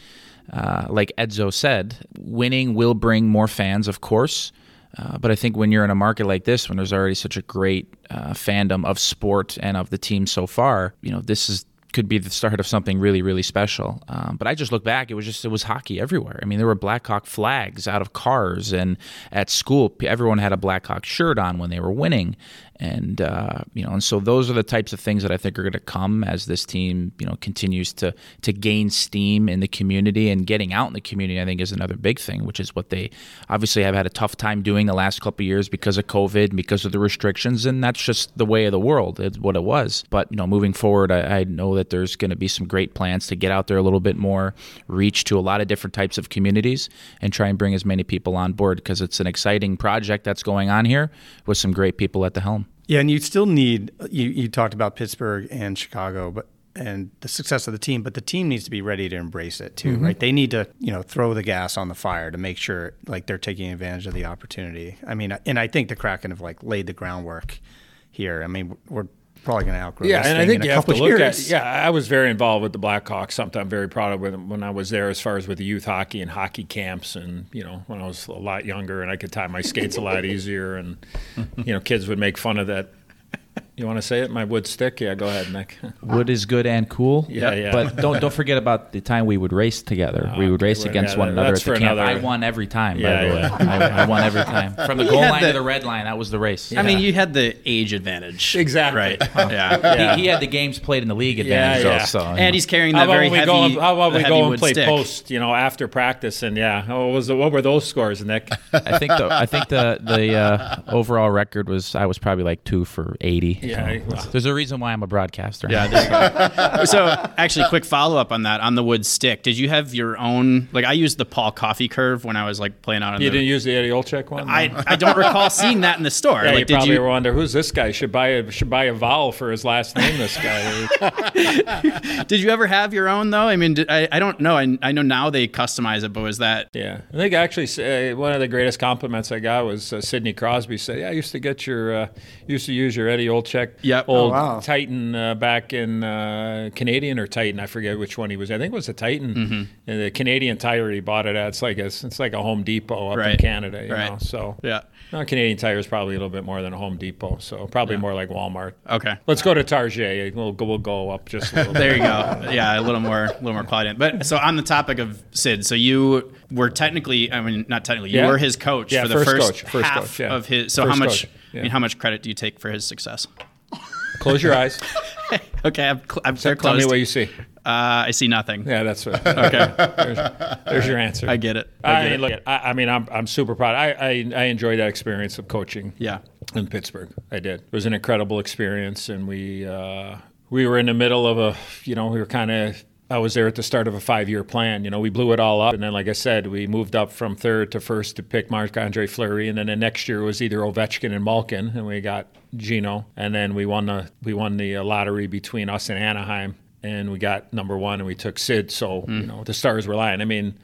uh, like Edzo said, winning will bring more fans, of course. Uh, but I think when you're in a market like this, when there's already such a great uh, fandom of sport and of the team so far, you know, this is could be the start of something really, really special. Um, but I just look back; it was just it was hockey everywhere. I mean, there were Blackhawk flags out of cars, and at school, everyone had a Blackhawk shirt on when they were winning, and uh, you know, and so those are the types of things that I think are going to come as this team, you know, continues to to gain steam in the community and getting out in the community. I think is another big thing, which is what they obviously have had a tough time doing the last couple of years because of COVID, because of the restrictions, and that's just the way of the world. It's what it was. But you know, moving forward, I, I know that there's going to be some great plans to get out there a little bit more, reach to a lot of different types of communities, and try and bring as many people on board because it's an exciting project that's going on here with some great people at the helm. Yeah, and you still need you, you talked about Pittsburgh and Chicago, but and the success of the team, but the team needs to be ready to embrace it too, mm-hmm. right? They need to, you know, throw the gas on the fire to make sure like they're taking advantage of the opportunity. I mean, and I think the Kraken have like laid the groundwork here. I mean, we're probably going to outgrow Yeah, this and I think you have to look years. at. Yeah, I was very involved with the Blackhawks. Something I'm very proud of when, when I was there, as far as with the youth hockey and hockey camps, and you know, when I was a lot younger and I could tie my skates a lot easier, and you know, kids would make fun of that. You want to say it? My wood stick? Yeah, go ahead, Nick. Wood is good and cool. Yeah, yeah. But don't don't forget about the time we would race together. we would race well, against yeah, one another at the camp. another- I won every time. Yeah, by the way, yeah. I, I won every time from the goal line the- to the red line. That was the race. I mean, you had the age advantage. Exactly. Right. Yeah. He, he had the games played in the league advantage. yeah. Also, And know. he's carrying How that about very when we heavy. go? And, how about we go and play stick. post? You know, after practice, and yeah, what was the, what were those scores, Nick? I think the I think the the uh, overall record was I was probably like two for eighty. Yeah, So, well. there's a reason why I'm a broadcaster. Yeah. there you go. so, actually, quick follow up on that on the wood stick. Did you have your own? Like, I used the Paul Coffey curve when I was like playing out on the You the. didn't use the Eddie Olczyk one. I, I don't recall seeing that in the store. Yeah, like, you did probably you? wonder who's this guy? Should buy a should buy a vowel for his last name. This guy. Did you ever have your own though? I mean, did, I I don't know. I, I know now they customize it, but was that? yeah, I think actually uh, one of the greatest compliments I got was uh, Sidney Crosby said, "Yeah, I used to get your uh, used to use your Eddie Olczyk, Yep. old Oh, wow. Titan uh, back in uh, Canadian or Titan. I forget which one he was. I think it was a Titan. Mm-hmm. And the Canadian Tire he bought it at. It's like a it's like a Home Depot up in Canada. You Right. know, so Yeah. No, Canadian Tire is probably a little bit more than a Home Depot, so probably more like Walmart. Okay. Let's go to Target. We'll go, we'll go up just a little bit. There you go. Yeah, a little more, a little more quality. But so on the topic of Sid, so you were technically, I mean, not technically, you Yeah. were his coach Yeah, for the first first, coach, first half coach, yeah. of his. So First how much? I mean, how much credit do you take for his success? Close your eyes. Okay, I'm, cl- I'm they're Tell me what you see. uh, I see nothing. Yeah, that's what. Okay, There's, there's your answer. I get it. I I, get mean, it. look, I, I mean, I'm, I'm super proud. I, I, I enjoyed that experience of coaching. Yeah. in Pittsburgh. I did. It was an incredible experience, and we uh, we were in the middle of a, you know, we were kind of. I was there at the start of a five-year plan. You know, we blew it all up, and then, like I said, we moved up from third to first to pick Marc Andre Fleury, and then the next year was either Ovechkin and Malkin, and we got Geno, and then we won the we won the uh, lottery between us and Anaheim, and we got number one, and we took Sid. So you know, the stars were lying. I mean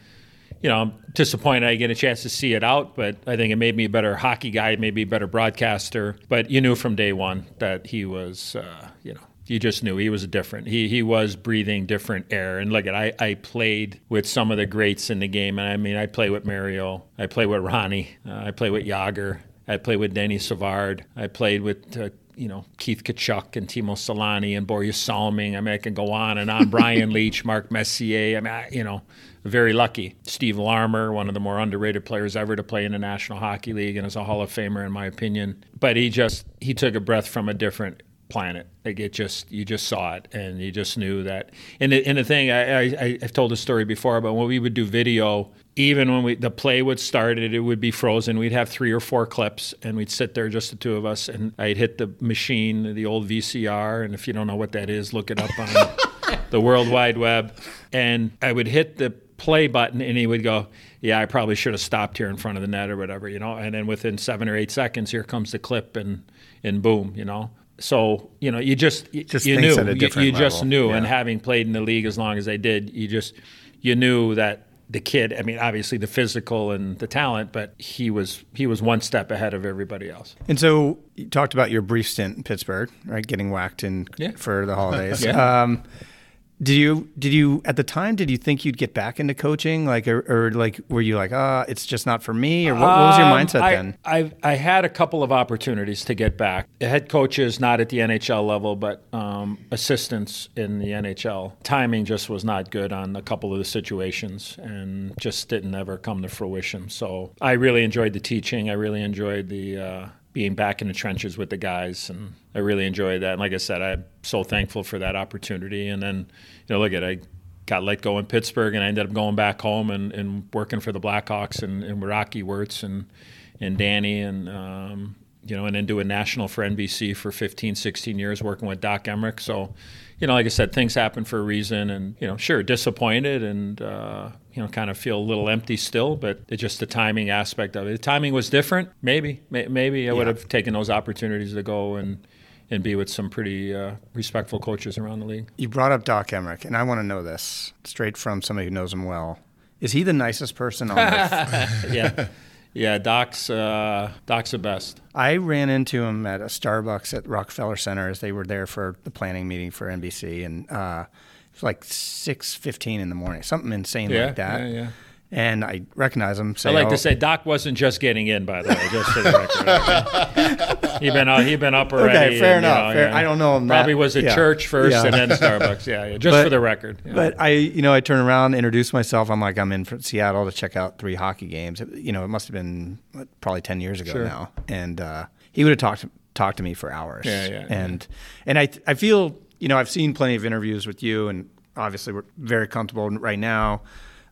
you know, I'm disappointed I didn't get a chance to see it out, but I think it made me a better hockey guy, me a better broadcaster. But you knew from day one that he was, uh, you know, you just knew he was different. He he was breathing different air. And look at I I played with some of the greats in the game, and I mean I play with Mario, I play with Ronnie, uh, I play with Jagr, I play with Denny Savard, I played with. Uh, you know, Keith Tkachuk and Teemu Selanne and Borje Salming. I mean, I can go on and on. Brian Leetch, Mark Messier. I mean, I, you know, very lucky. Steve Larmer, one of the more underrated players ever to play in the National Hockey League and is a Hall of Famer in my opinion. But he just he took a breath from a different planet. Like it just you just saw it and you just knew that. And the, and the thing I, I I've told a story before, but when we would do video, even when we the play would start, it, it would be frozen. We'd have three or four clips, and we'd sit there just the two of us, and I'd hit the machine, the old VCR, and if you don't know what that is, look it up on the World Wide Web, and I would hit the play button, and he would go, "Yeah, I probably should have stopped here in front of the net or whatever," you know. And then within seven or eight seconds, here comes the clip, and and boom, you know. So you know, you just Just you knew You- you, just knew, and having played in the league as long as I did, you just you knew that the kid. I mean, obviously the physical and the talent, but he was he was one step ahead of everybody else. And so you talked about your brief stint in Pittsburgh, right? Getting whacked in Yeah. for the holidays. Yeah. Um, did you did you at the time did you think you'd get back into coaching like or, or like were you like ah it's just not for me or what, what was your Um, mindset I, then? I I had a couple of opportunities to get back. The head coaches, not at the NHL level, but um, assistants in the NHL. Timing just was not good on a couple of the situations, and just didn't ever come to fruition. So I really enjoyed the teaching. I really enjoyed the. Uh, being back in the trenches with the guys, and I really enjoyed that. And like I said, I'm so thankful for that opportunity. And then, you know, look at I got let go in Pittsburgh, and I ended up going back home and, and working for the Blackhawks and, and Rocky Wirtz and and Danny and um, you know, and then doing national for NBC for 15, 16 years, working with Doc Emrick. So, you know, like I said, things happen for a reason, and you know, sure, disappointed and uh, you know, kind of feel a little empty still, but it's just the timing aspect of it. The timing was different. Maybe, may, maybe I would have taken those opportunities to go and and be with some pretty uh, respectful coaches around the league. You brought up Doc Emrick, and I want to know this straight from somebody who knows him well. Is he the nicest person on earth? yeah, yeah. Doc's uh, Doc's the best. I ran into him at a Starbucks at Rockefeller Center as they were there for the planning meeting for NBC, and uh, it was like six fifteen in the morning, something insane Yeah, like that. yeah, yeah. And I recognize him. Say, I like oh, to say Doc wasn't just getting in, by the way, just for the record. he been up, he been up already. fair and, you enough, know, fair- I don't know him that- Probably was at yeah. church first Yeah. and then Starbucks. Yeah, yeah. Just But- for the record. yeah. But I, you know, I turn around, introduce myself. I'm like, I'm in from Seattle to check out three hockey games. You know, it must have been probably ten years ago Sure. now, and uh, he would have talked talked to me for hours. Yeah, yeah, And and I I feel you know I've seen plenty of interviews with you, and obviously we're very comfortable right now.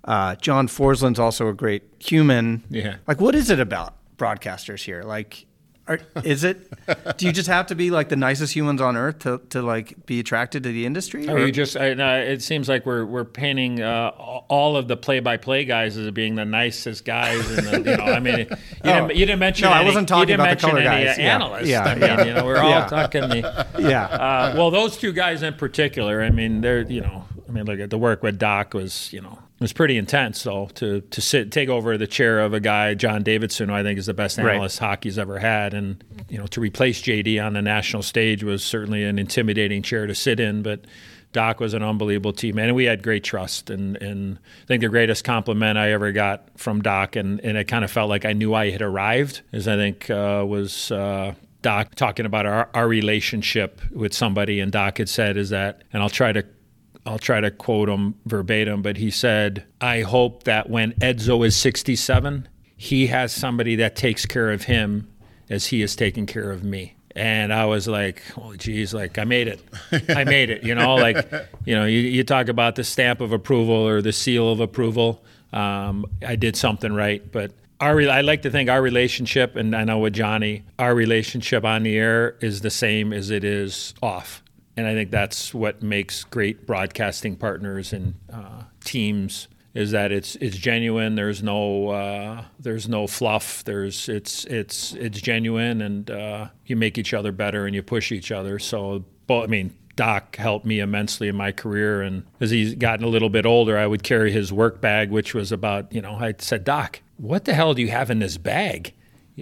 Uh, John Forslund's also a great human. Yeah. Like, what is it about broadcasters here? Like. Are, is it? Do you just have to be like the nicest humans on earth to, to like be attracted to the industry? Oh, or- you just, I, no, it seems like we're we're painting uh, all of the play-by-play guys as being the nicest guys, and the, you know, I mean, you, didn't, you didn't mention. No, I wasn't talking about the color any, guys. uh, Yeah. Analysts. Yeah, I mean, yeah. you know, we're all Yeah. talking the. yeah. Uh, well, those two guys in particular, I mean, they're you know, I mean, look at the work with Doc was you know was pretty intense. So to to sit take over the chair of a guy John Davidson, who I think is the best Right. analyst hockey's ever had, and you know to replace JD on the national stage was certainly an intimidating chair to sit in, but. Doc was an unbelievable teammate, and we had great trust. And, and I think the greatest compliment I ever got from Doc, and, and it kind of felt like I knew I had arrived, is I think uh, was uh, Doc talking about our, our relationship with somebody, and Doc had said is that, and I'll try to I'll try to quote him verbatim, but he said, I hope that when Edzo is 67, he has somebody that takes care of him as he is taking care of me. And I was like, oh, geez, like I made it. I made it. You know, like, you know, you, you talk about the stamp of approval or the seal of approval. Um, I did something right. But our, I like to think our relationship, and I know with Johnny, our relationship on the air is the same as it is off. And I think that's what makes great broadcasting partners and uh, teams is that it's it's genuine. There's no uh, there's no fluff. There's it's it's it's genuine, and uh, you make each other better and you push each other. So, both, I mean, Doc helped me immensely in my career, and as he's gotten a little bit older, I would carry his work bag, which was about you know I said, Doc, what the hell do you have in this bag?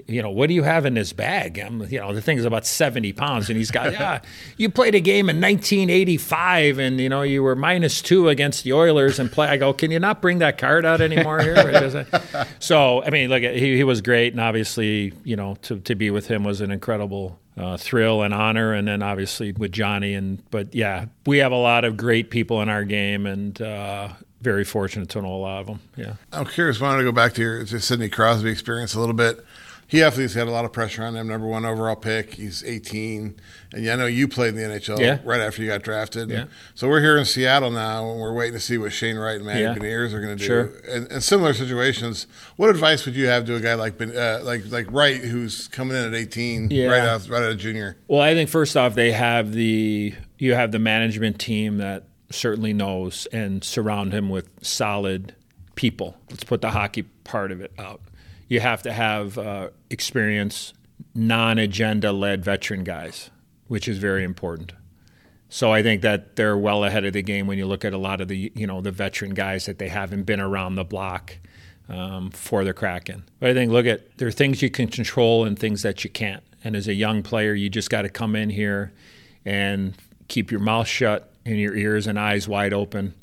You know, what do you have in this bag? I'm, you know, the thing is about 70 pounds. And he's got, yeah, you played a game in 1985 and, you know, you were minus two against the Oilers and play. I go, can you not bring that card out anymore here? So, I mean, look, he, he was great. And obviously, you know, to, to be with him was an incredible uh, thrill and honor. And then obviously with Johnny. And, but yeah, we have a lot of great people in our game and, uh, very fortunate to know a lot of them. Yeah. I'm curious. Wanted to go back to your to Sidney Crosby experience a little bit. He obviously had a lot of pressure on him. Number one overall pick. He's 18, and yeah, I know you played in the NHL Yeah. right after you got drafted. Yeah. So we're here in Seattle now, and we're waiting to see what Shane Wright and Matty Yeah. Beniers are going to do. Sure. In, in similar situations, what advice would you have to a guy like Ben- uh, like like Wright, who's coming in at 18, Yeah. right out right out of junior? Well, I think first off, they have the you have the management team that certainly knows and surround him with solid people. Let's put the hockey part of it out. You have to have uh, experience, non-agenda led veteran guys, which is very important. So I think that they're well ahead of the game when you look at a lot of the you know the veteran guys that they haven't been around the block um, for the Kraken. But I think look at there are things you can control and things that you can't. And as a young player, you just got to come in here and keep your mouth shut and your ears and eyes wide open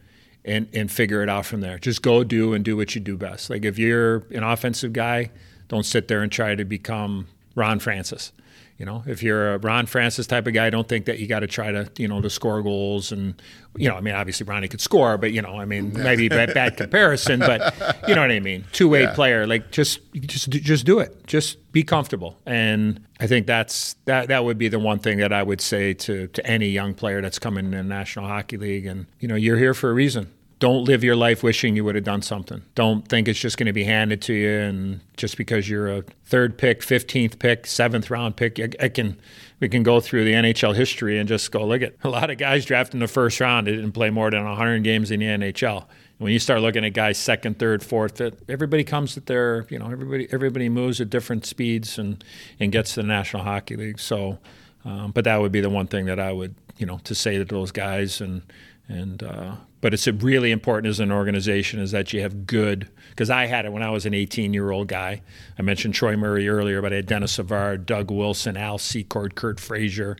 and, and figure it out from there. Just go do and do what you do best. Like if you're an offensive guy, don't sit there and try to become Ron Francis. You know, if you're a Ron Francis type of guy, don't think that you got to try to, you know, to score goals and, you know, I mean, obviously Ronnie could score, but you know, I mean, maybe bad, bad comparison, but you know what I mean. Two way player, like just, just, just do it. Just be comfortable. And I think that's that. That would be the one thing that I would say to to any young player that's coming in the National Hockey League. And you know, you're here for a reason don't live your life wishing you would have done something. Don't think it's just going to be handed to you, and just because you're a third pick, fifteenth pick, seventh round pick, I, I can we can go through the NHL history and just go look at a lot of guys drafted in the first round. They didn't play more than 100 games in the NHL. When you start looking at guys second, third, fourth, fifth, everybody comes at their you know everybody everybody moves at different speeds and and gets to the National Hockey League. So. Um, but that would be the one thing that I would, you know, to say to those guys and and uh, but it's really important as an organization is that you have good because I had it when I was an 18 year old guy. I mentioned Troy Murray earlier, but I had Dennis Savard, Doug Wilson, Al Secord, Curt Fraser,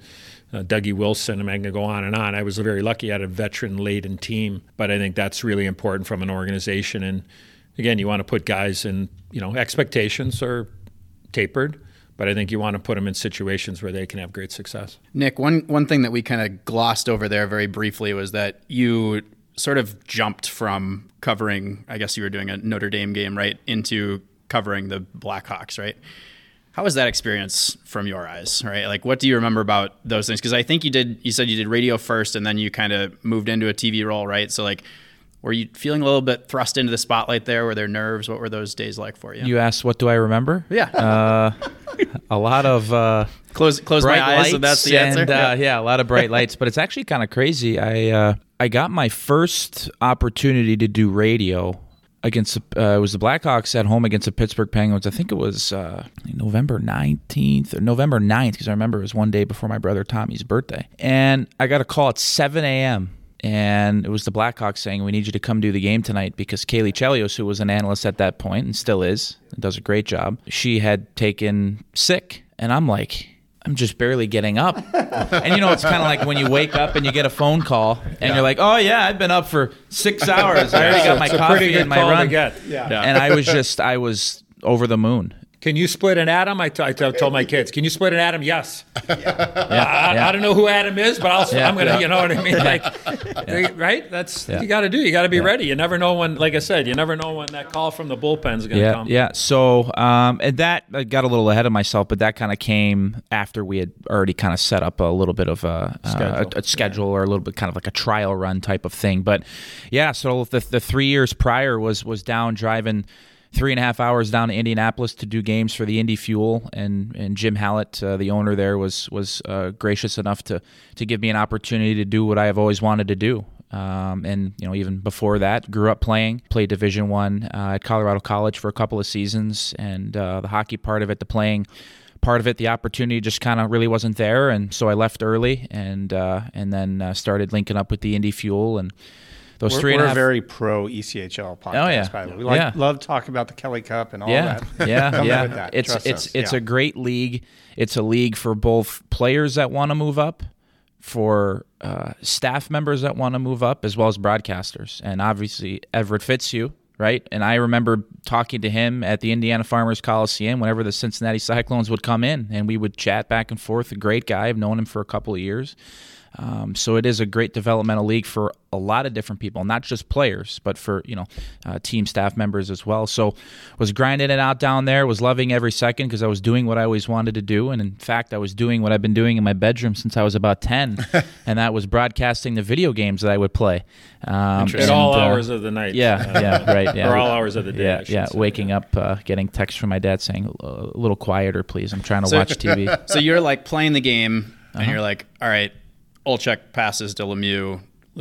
uh, Dougie Wilson. I'm going to go on and on. I was very lucky. I had a veteran laden team, but I think that's really important from an organization. And again, you want to put guys in, you know, expectations are tapered but I think you want to put them in situations where they can have great success. Nick, one one thing that we kind of glossed over there very briefly was that you sort of jumped from covering, I guess you were doing a Notre Dame game, right, into covering the Blackhawks, right? How was that experience from your eyes, right? Like, what do you remember about those things? Because I think you did, you said you did radio first and then you kind of moved into a TV role, right? So, like, were you feeling a little bit thrust into the spotlight there? Were there nerves? What were those days like for you? You asked, what do I remember? Yeah. Uh, a lot of uh, close close my eyes, so that's the answer. And, uh, yeah, a lot of bright lights. But it's actually kind of crazy. I uh, I got my first opportunity to do radio against uh, it was the Blackhawks at home against the Pittsburgh Penguins. I think it was uh, November 19th or November 9th because I remember it was one day before my brother Tommy's birthday. And I got a call at 7 a.m. And it was the Blackhawks saying, We need you to come do the game tonight because Caley Chelios, who was an analyst at that point and still is, and does a great job, she had taken sick. And I'm like, I'm just barely getting up. and you know, it's kind of like when you wake up and you get a phone call and you're like, oh, yeah, I've been up for six hours. I already got my It's a coffee and my call to run. And I was just, I was over the moon. Can you split an atom? I, t- I t- told my kids, can you split an atom? Yes. Yeah, I, yeah. I don't know who Adam is, but I'll, Yeah, I'm gonna, yeah. you know what I mean? Like, they- right? That's Yeah. you got to do. You got to be ready. You never know when, like I said, you never know when that call from the bullpen's gonna yeah, come. Yeah. So, um, and that I got a little ahead of myself, but that kind of came after we had already kind of set up a little bit of a uh, Schedule. a, a schedule or a little bit kind of like a trial run type of thing. But yeah, so the the three years prior was was down driving. Three and a half hours down to Indianapolis to do games for the Indy Fuel, and and Jim Hallett, uh, the owner there, was was uh, gracious enough to to give me an opportunity to do what I have always wanted to do. Um, and you know, even before that, grew up playing, played Division One uh, at Colorado College for a couple of seasons, and uh, the hockey part of it, the playing part of it, the opportunity just kind of really wasn't there, and so I left early, and uh, and then uh, started linking up with the Indy Fuel, and those We're, three and we're a half. very pro ECHL podcast. Oh, yeah. by the way. We like, Yeah. love talking about the Kelly Cup and all yeah, that. yeah, yeah. that. It's Trust it's us. it's Yeah. a great league. It's a league for both players that want to move up, for uh, staff members that want to move up, as well as broadcasters. And obviously, Everett Fitzhugh, right? And I remember talking to him at the Indiana Farmers Coliseum whenever the Cincinnati Cyclones would come in, and we would chat back and forth. A great guy. I've known him for a couple of years. Um, so it is a great developmental league for a lot of different people, not just players, but for you know uh, team staff members as well. So was grinding it out down there, was loving every second because I was doing what I always wanted to do, and in fact, I was doing what I've been doing in my bedroom since I was about ten, and that was broadcasting the video games that I would play um, At all uh, hours of the night. Yeah, yeah, right. Yeah, Or all hours of the day, Yeah, yeah. say, Waking up, uh, getting texts from my dad saying a little quieter, please. I'm trying to watch TV. so you're like playing the game, Uh-huh. and you're like, all right, Olczyk passes to Lemieux.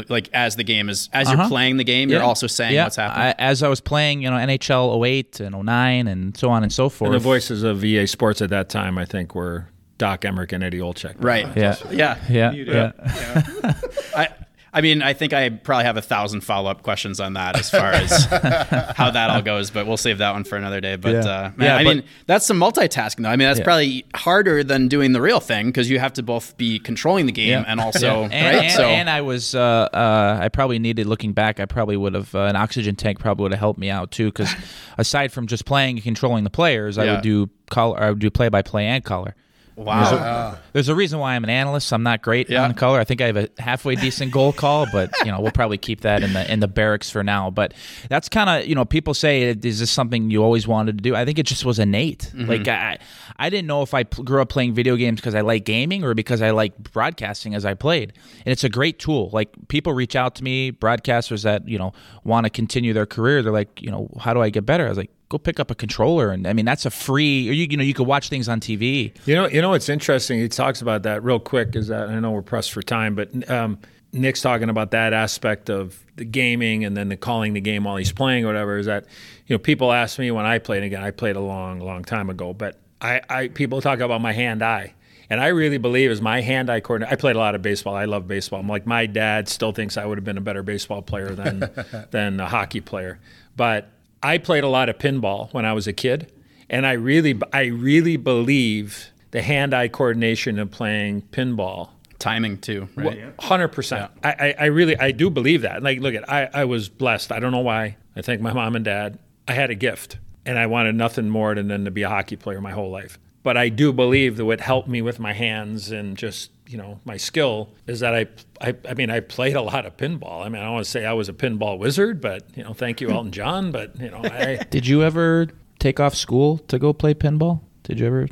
Like as the game is, as Uh-huh. you're playing the game, you're also saying Yeah. what's happening. I, as I was playing, you know, NHL 08 and 09 and so on and so forth. And the voices of EA Sports at that time, I think, were Doc Emrick and Eddie Olczyk. right. Yeah. Yeah. Yeah, yeah. I, I mean, I think I probably have a thousand follow up questions on that as far as how that all goes, but we'll save that one for another day. But Yeah. uh, man, Yeah, I but- mean, that's some multitasking though. I mean, that's Yeah. probably harder than doing the real thing because you have to both be controlling the game and also and, right. and, so and I was, uh, uh, I probably needed, looking back, I probably would have, uh, an oxygen tank probably would have helped me out too. Because aside from just playing and controlling the players, I would do color, I would do play by play and color. Wow. There's a reason why I'm an analyst. I'm not great Yeah. on color. I think I have a halfway decent goal call, but you know we'll probably keep that in the in the barracks for now. But that's kind of you know people say is this something you always wanted to do? I think it just was innate. Mm-hmm. Like I I didn't know if I grew up playing video games because I like gaming or because I like broadcasting as I played. And it's a great tool. Like people reach out to me, broadcasters that you know want to continue their career. They're like, you know, how do I get better? I was like. Go pick up a controller, and I mean that's a free. Or you, you know, you could watch things on TV. You know, you know what's interesting? He talks about that real quick. Is that I know we're pressed for time, but um, Nick's talking about that aspect of the gaming and then the calling the game while he's playing or whatever. Is that you know people ask me when I played again? I played a long, long time ago, but I, I people talk about my hand eye. And I really believe is my hand-eye coordinator, I played a lot of baseball. I love baseball. I'm like my dad still thinks I would have been a better baseball player than than a hockey player. But I played a lot of pinball when I was a kid, and I really I really believe the hand-eye coordination of playing pinball Timing too, right? Hundred percent. I, I, I really I do believe that. Like, look at I, I was blessed. I don't know why. I thank my mom and dad. I had a gift, and I wanted nothing more than, than to be a hockey player my whole life. But I do believe that what helped me with my hands and just you know my skill is that I, I I mean I played a lot of pinball. I mean I don't want to say I was a pinball wizard, but you know thank you Elton John. But you know I Did you ever take off school to go play pinball? Did you ever?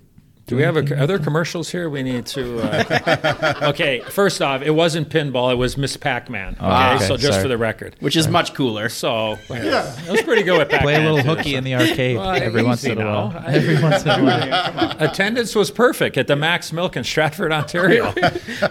Do we have a, other commercials here? We need to. Uh, okay, first off, it wasn't pinball; it was Miss Pac-Man. Okay, Ah, okay, so just sorry. for the record. Which is much cooler. So yeah, it was pretty good with Pac-Man. Play a little too, hooky so. in the arcade Well, every once easy in a while. Every once in a while. Attendance was perfect at the Mac's Milk in Stratford, Ontario,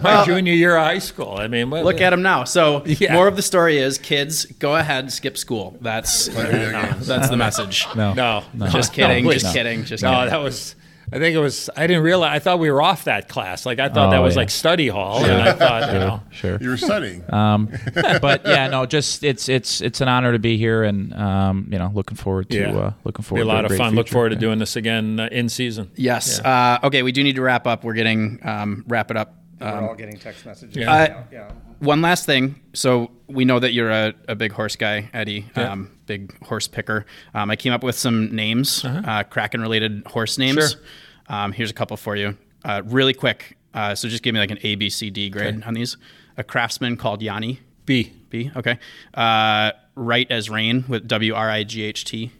my junior year of high school. I mean, what, Look at him now. So Yeah. more of the story is kids go ahead and skip school. That's that's the message. No. No, no, Just kidding. No, just please. kidding. Just No, kidding. that was. I think it was. I didn't realize. I thought we were off that class. Like I thought Oh, that was yeah. like study hall, and I thought, you know, Sure. You were studying. Um, but yeah, no, just it's it's it's an honor to be here, and um, you know, looking forward to Yeah. uh, looking be forward a to lot of great fun. Look forward to Yeah. doing this again uh, in season. Yes. Uh, okay, we do need to wrap up. We're getting um, wrap it up. We're Um, all getting text messages. Yeah. Uh, yeah. one last thing. So we know that you're a, a big horse guy, Eddie. Um, big horse picker. Um, I came up with some names, uh Kraken related horse names. Uh-huh. Sure. Um, here's a couple for you, uh, really quick. Uh, so just give me like an A, B, C, D grade on these. A craftsman called Yanni. B. B. Okay. Uh, right as rain with W R I G H T.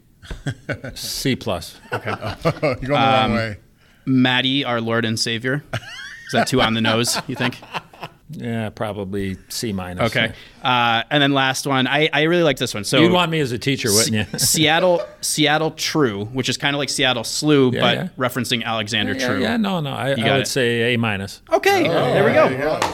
C plus. Okay. You're going the Um, wrong way. Matty, our Lord and Savior. Is that too on the nose? You think? Yeah, probably C minus. Okay. Uh, and then last one. I, I really like this one. So You'd want me as a teacher, wouldn't you? Seattle, Seattle True, which is kind of like Seattle Slew, Yeah, but yeah. referencing Alexander yeah, True. yeah, no, no. I, I would it. say A minus. Okay, there we go.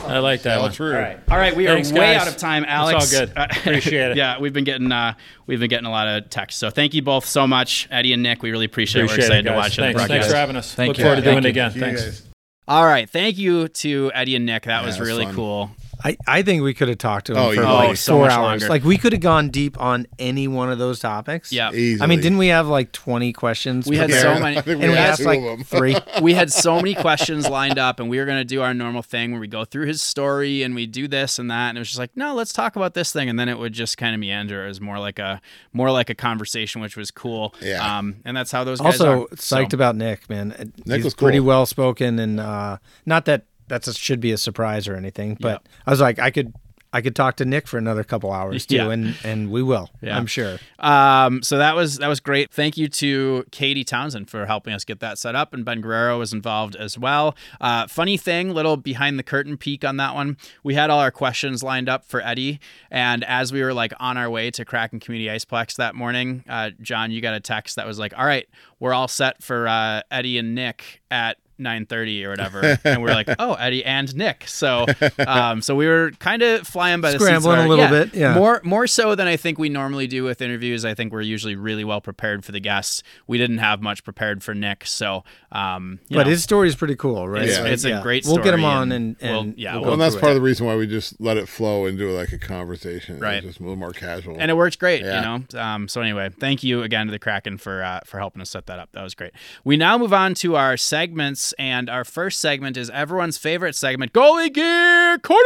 I like that All one. true. All right, we are Thanks, way guys. out of time, Alex. It's Alex. all good. Uh, Appreciate it. yeah, we've been getting uh, we've been getting a lot of text. So thank you both so much, Eddie and Nick. We really appreciate, Appreciate it. We're excited it, to guys. watch Thanks. the Thanks broadcast. for having us. Thank Look you. forward to doing it again. You Thanks. All right, thank you to Eddie and Nick. That was was really cool. I, I think we could have talked to him Oh, for yeah. like Oh, so four much hours. longer. Like we could have gone deep on any one of those topics. Yeah, Easily. I mean, didn't we have like 20 questions? We had prepared? so many. I think and we had asked two like of them. three. we had so many questions lined up and we were going to do our normal thing where we go through his story and we do this and that and it was just like no let's talk about this thing and then it would just kind of meander it was more like a more like a conversation which was cool Yeah. um and that's how those guys Also, are psyched So, about Nick, man. Nick He's was pretty well spoken, and uh, not that that's a, should be a surprise or anything, but I was like, I could, I could talk to Nick for another couple hours too, Yeah. and and we will. Yeah. I'm sure. um so that was that was great thank you to katie townsend for helping us get that set up and ben guerrero was involved as well uh funny thing little behind the curtain peek on that one we had all our questions lined up for eddie and as we were like on our way to kraken community iceplex that morning uh john you got a text that was like all right we're all set for uh eddie and nick at 9:30 or whatever and we are like oh Eddie and Nick so um so we were kind of flying by the seats of Scrambling a little yeah, bit, yeah. more more so than I think we normally do with interviews. I think we're usually really well prepared for the guests. We didn't have much prepared for Nick, so um, you But know, his story is pretty cool, right? it's, Yeah. it's a Yeah. great. We'll get him on and, we'll- and yeah, we'll we'll- Well, and that's part it. of the reason why we just let it flow and do like a conversation. Right. Just a little more casual. and it works great, Yeah. you know. Um, so anyway, thank you again to the Kraken for uh, for helping us set that up. That was great. We now move on to our segments, and our first segment is everyone's favorite segment, Goalie Gear Corner.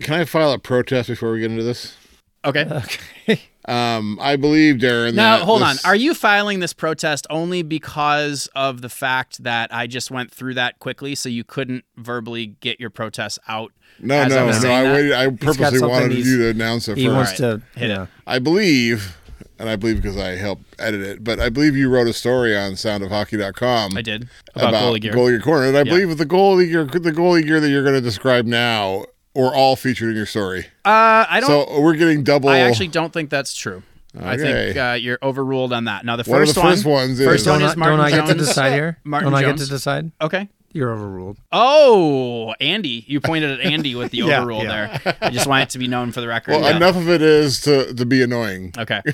Can I file a protest before we get into this? Okay. Um, I believe Darren. Now, that hold on. Are you filing this protest only because of the fact that I just went through that quickly, so you couldn't verbally get your protest out? No, as I no, was no. I waited. I purposely wanted you to announce it He first. wants to. Hit it. yeah. I believe, and I believe because I helped edit it, but I believe you wrote a story on soundofhockey.com. I did about, about, goalie gear. Goalie Corner, and I believe the goalie gear, the goalie gear that you're going to describe now, were all featured in your story. uh, I don't. So we're getting double. I actually don't think that's true. I think uh, you're overruled on that. Now the One of first the one, first ones first is- one Don't, is I, Martin don't I get to decide here? Martin don't I get to decide? Okay. You're overruled. Oh, Andy, you pointed at Andy with the Yeah, overrule yeah. there. I just want it to be known for the record. Well, Yeah. enough of it is to to be annoying. Okay.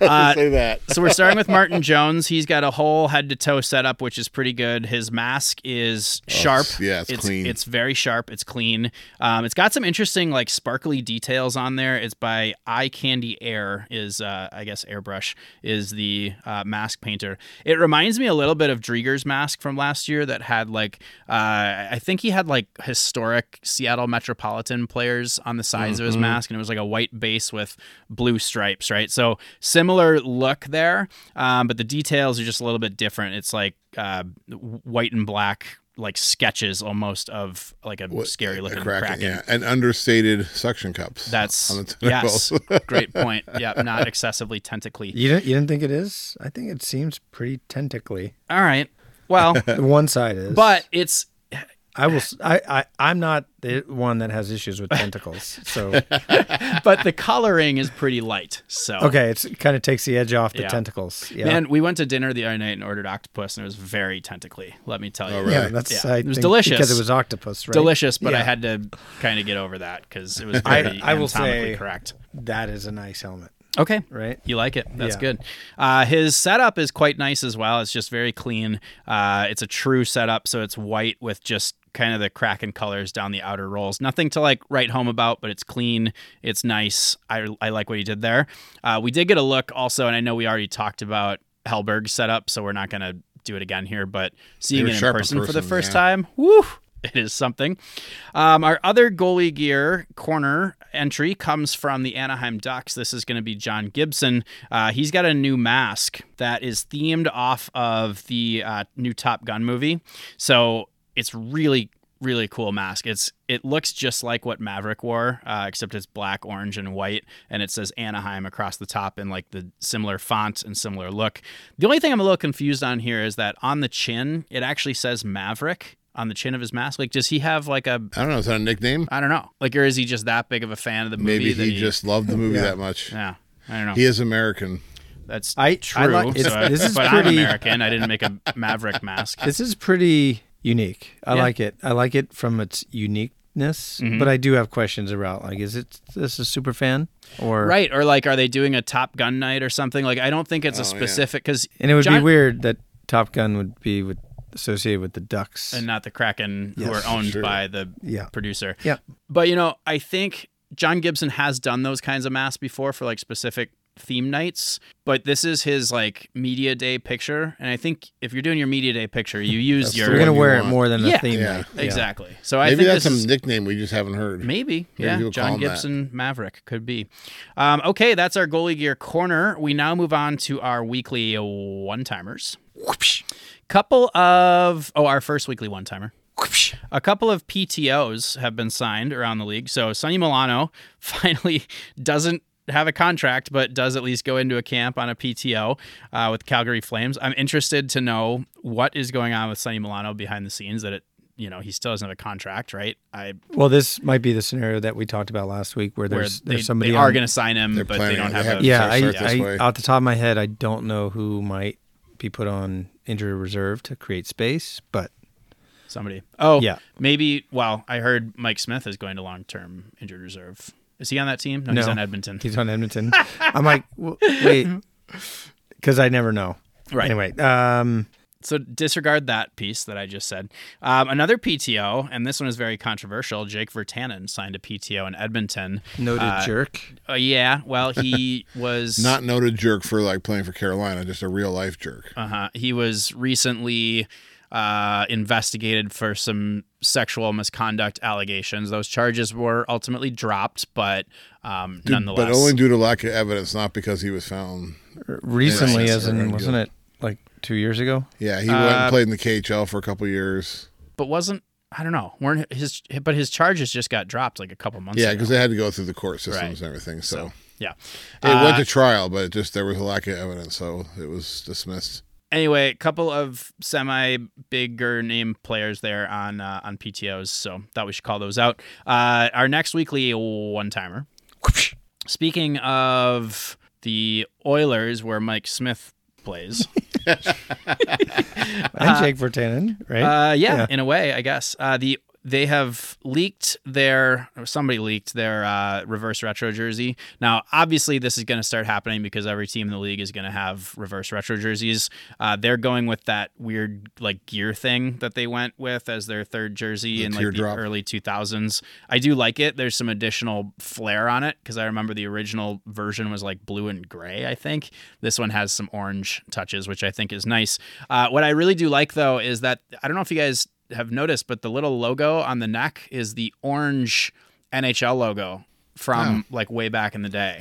Uh, Say that. so we're starting with Martin Jones. He's got a whole head to toe setup, which is pretty good. His mask is sharp. Oh, yeah, it's clean. It's very sharp. It's clean. Um, it's got some interesting like sparkly details on there. It's by Eye Candy Air. Is uh, I guess airbrush is the uh, mask painter. It reminds me a little bit of Driedger's mask from last year that had like uh, I think he had like historic Seattle Metropolitan players on the sides of his mask, and it was like a white base with blue stripes, right? So similar look there, um, but the details are just a little bit different. It's like uh, white and black, like sketches almost of like a scary looking Kraken, kraken. yeah, and understated suction cups. That's on the yes, great point. Yeah, not excessively tentacly. You didn't you didn't think it is? I think it seems pretty tentacly. All right, well, one side is, but it's I will. s- I I I'm not the one that has issues with tentacles. So but the coloring is pretty light. So okay, it's, it kind of takes the edge off the Yeah. tentacles. Yeah. Man, we went to dinner the other night and ordered octopus, and it was very tentacly. Let me tell you, really? yeah, that's Yeah. I It was think delicious. because it was octopus, right? delicious. But I had to kind of get over that because it was I- very I will anatomically say- correct. That is a nice helmet, Okay, right? You like it? That's Yeah. good. Uh, his setup is quite nice as well. It's just very clean. Uh, it's a true setup, so it's white with just kind of the Kraken colors down the outer rolls. Nothing to like write home about, but it's clean. It's nice. I, I like what he did there. Uh, we did get a look also, and I know we already talked about Hellberg's setup, so we're not going to do it again here. But seeing it in in person, for the first yeah. time, woo! It is something. Um, our other goalie gear corner entry comes from the Anaheim Ducks. This is going to be John Gibson. Uh, he's got a new mask that is themed off of the uh, new Top Gun movie. So it's really really cool mask. It's it looks just like what Maverick wore, uh, except it's black, orange, and white, and it says Anaheim across the top in like the similar font and similar look. The only thing I'm a little confused on here is that on the chin it actually says Maverick on the chin of his mask. Like, does he have like a I don't know. Is that a nickname? I don't know, like, or is he just that big of a fan of the movie Maybe that he just loved the movie that much. yeah. I don't know. He is American. That's I- I true. like- it's- so I- this is but I'm American. I didn't make a Maverick mask. This is pretty unique. I Yeah. like it. I like it from its uniqueness, Mm-hmm. but I do have questions about like, is it this a super fan or Right, or like, are they doing a Top Gun night or something? Like, I don't think it's a Oh, yeah. specific because And it would be weird that Top Gun would be with associated with the Ducks. and not the Kraken, who are owned sure. by the Yeah. producer. yeah, But you know, I think John Gibson has done those kinds of masks before for like specific theme nights, but this is his like media day picture, and I think if you're doing your media day picture, you use That's your the you're gonna you wear it want. more than Yeah. theme Yeah. night. exactly. So I Maybe think that's some is, nickname we just haven't heard. Maybe, Maybe yeah. John him that. Gibson Maverick could be. Um, okay, that's our goalie gear corner. We now move on to our weekly one timers. Couple of oh, our first weekly one timer. A couple of PTOs have been signed around the league. So Sonny Milano finally doesn't have a contract, but does at least go into a camp on a PTO uh, with Calgary Flames. I'm interested to know what is going on with Sonny Milano behind the scenes. That it, you know, he still doesn't have a contract, right? I Well, this might be the scenario that we talked about last week, where where there's they, there's somebody they are going to sign him, They're but they don't they have have a Yeah, I, start I way. off the top of my head, I don't know who might be put on injury reserve to create space, but somebody. Oh, Yeah. maybe. Well, I heard Mike Smith is going to long term injured reserve. Is he on that team? No, he's on Edmonton. he's on Edmonton. I'm like, w- wait, because I never know. Right. Anyway, um, So disregard that piece that I just said. Um, another PTO, and this one is very controversial. Jake Virtanen signed a PTO in Edmonton. noted Uh, jerk. Uh, yeah, well, he was Not noted jerk for like playing for Carolina, just a real life jerk. Uh-huh. He was recently uh, investigated for some sexual misconduct allegations. Those charges were ultimately dropped, but um, Due- nonetheless, but only due to lack of evidence, not because he was found. Recently, Yeah, as in, wasn't it like two years ago? Yeah, he went Uh, and played in the KHL for a couple years. but wasn't I don't know. weren't his but his charges just got dropped like a couple months Yeah, because they had to go through the court systems Right. and everything. So, yeah. it Uh, went to trial, but it just there was a lack of evidence, so it was dismissed. Anyway, a couple of semi bigger name players there on uh, on PTOS, so thought we should call those out. Uh, our next weekly one timer. Speaking of the Oilers, where Mike Smith plays, And Jake Virtanen, right? uh, yeah, in a way, I guess uh, the they have leaked their somebody leaked their uh, reverse retro jersey. Now, obviously, this is going to start happening because every team in the league is going to have reverse retro jerseys. Uh, they're going with that weird like gear thing that they went with as their third jersey in like teardrop. the early 2000s. I do like it. There's some additional flair on it because I remember the original version was like blue and gray. I think this one has some orange touches, which I think is nice. Uh, what I really do like though is that I don't know if you guys have noticed, but the little logo on the neck is the orange NHL logo from like way back in the day.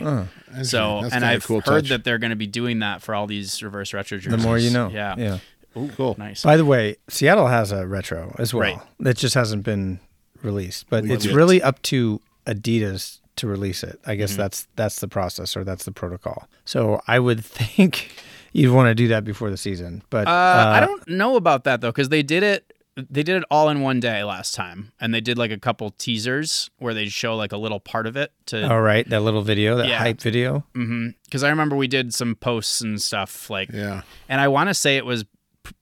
So, and I've cool heard touch. that they're going to be doing that for all these reverse retro jerseys. The more you know. Yeah. Yeah. Ooh, Cool. Nice. By the way, Seattle has a retro as well. Right. That just hasn't been released, but it's Legit. really up to Adidas to release it. I Mm-hmm. guess that's that's the process or that's the protocol. So I would think you'd want to do that before the season. But Uh, I don't know about that though, because they did it. They did it all in one day last time, and they did like a couple teasers where they show like a little part of it to. all right, that little video, that Yeah. hype video. Mm-hmm, because I remember we did some posts and stuff like, Yeah. and I want to say it was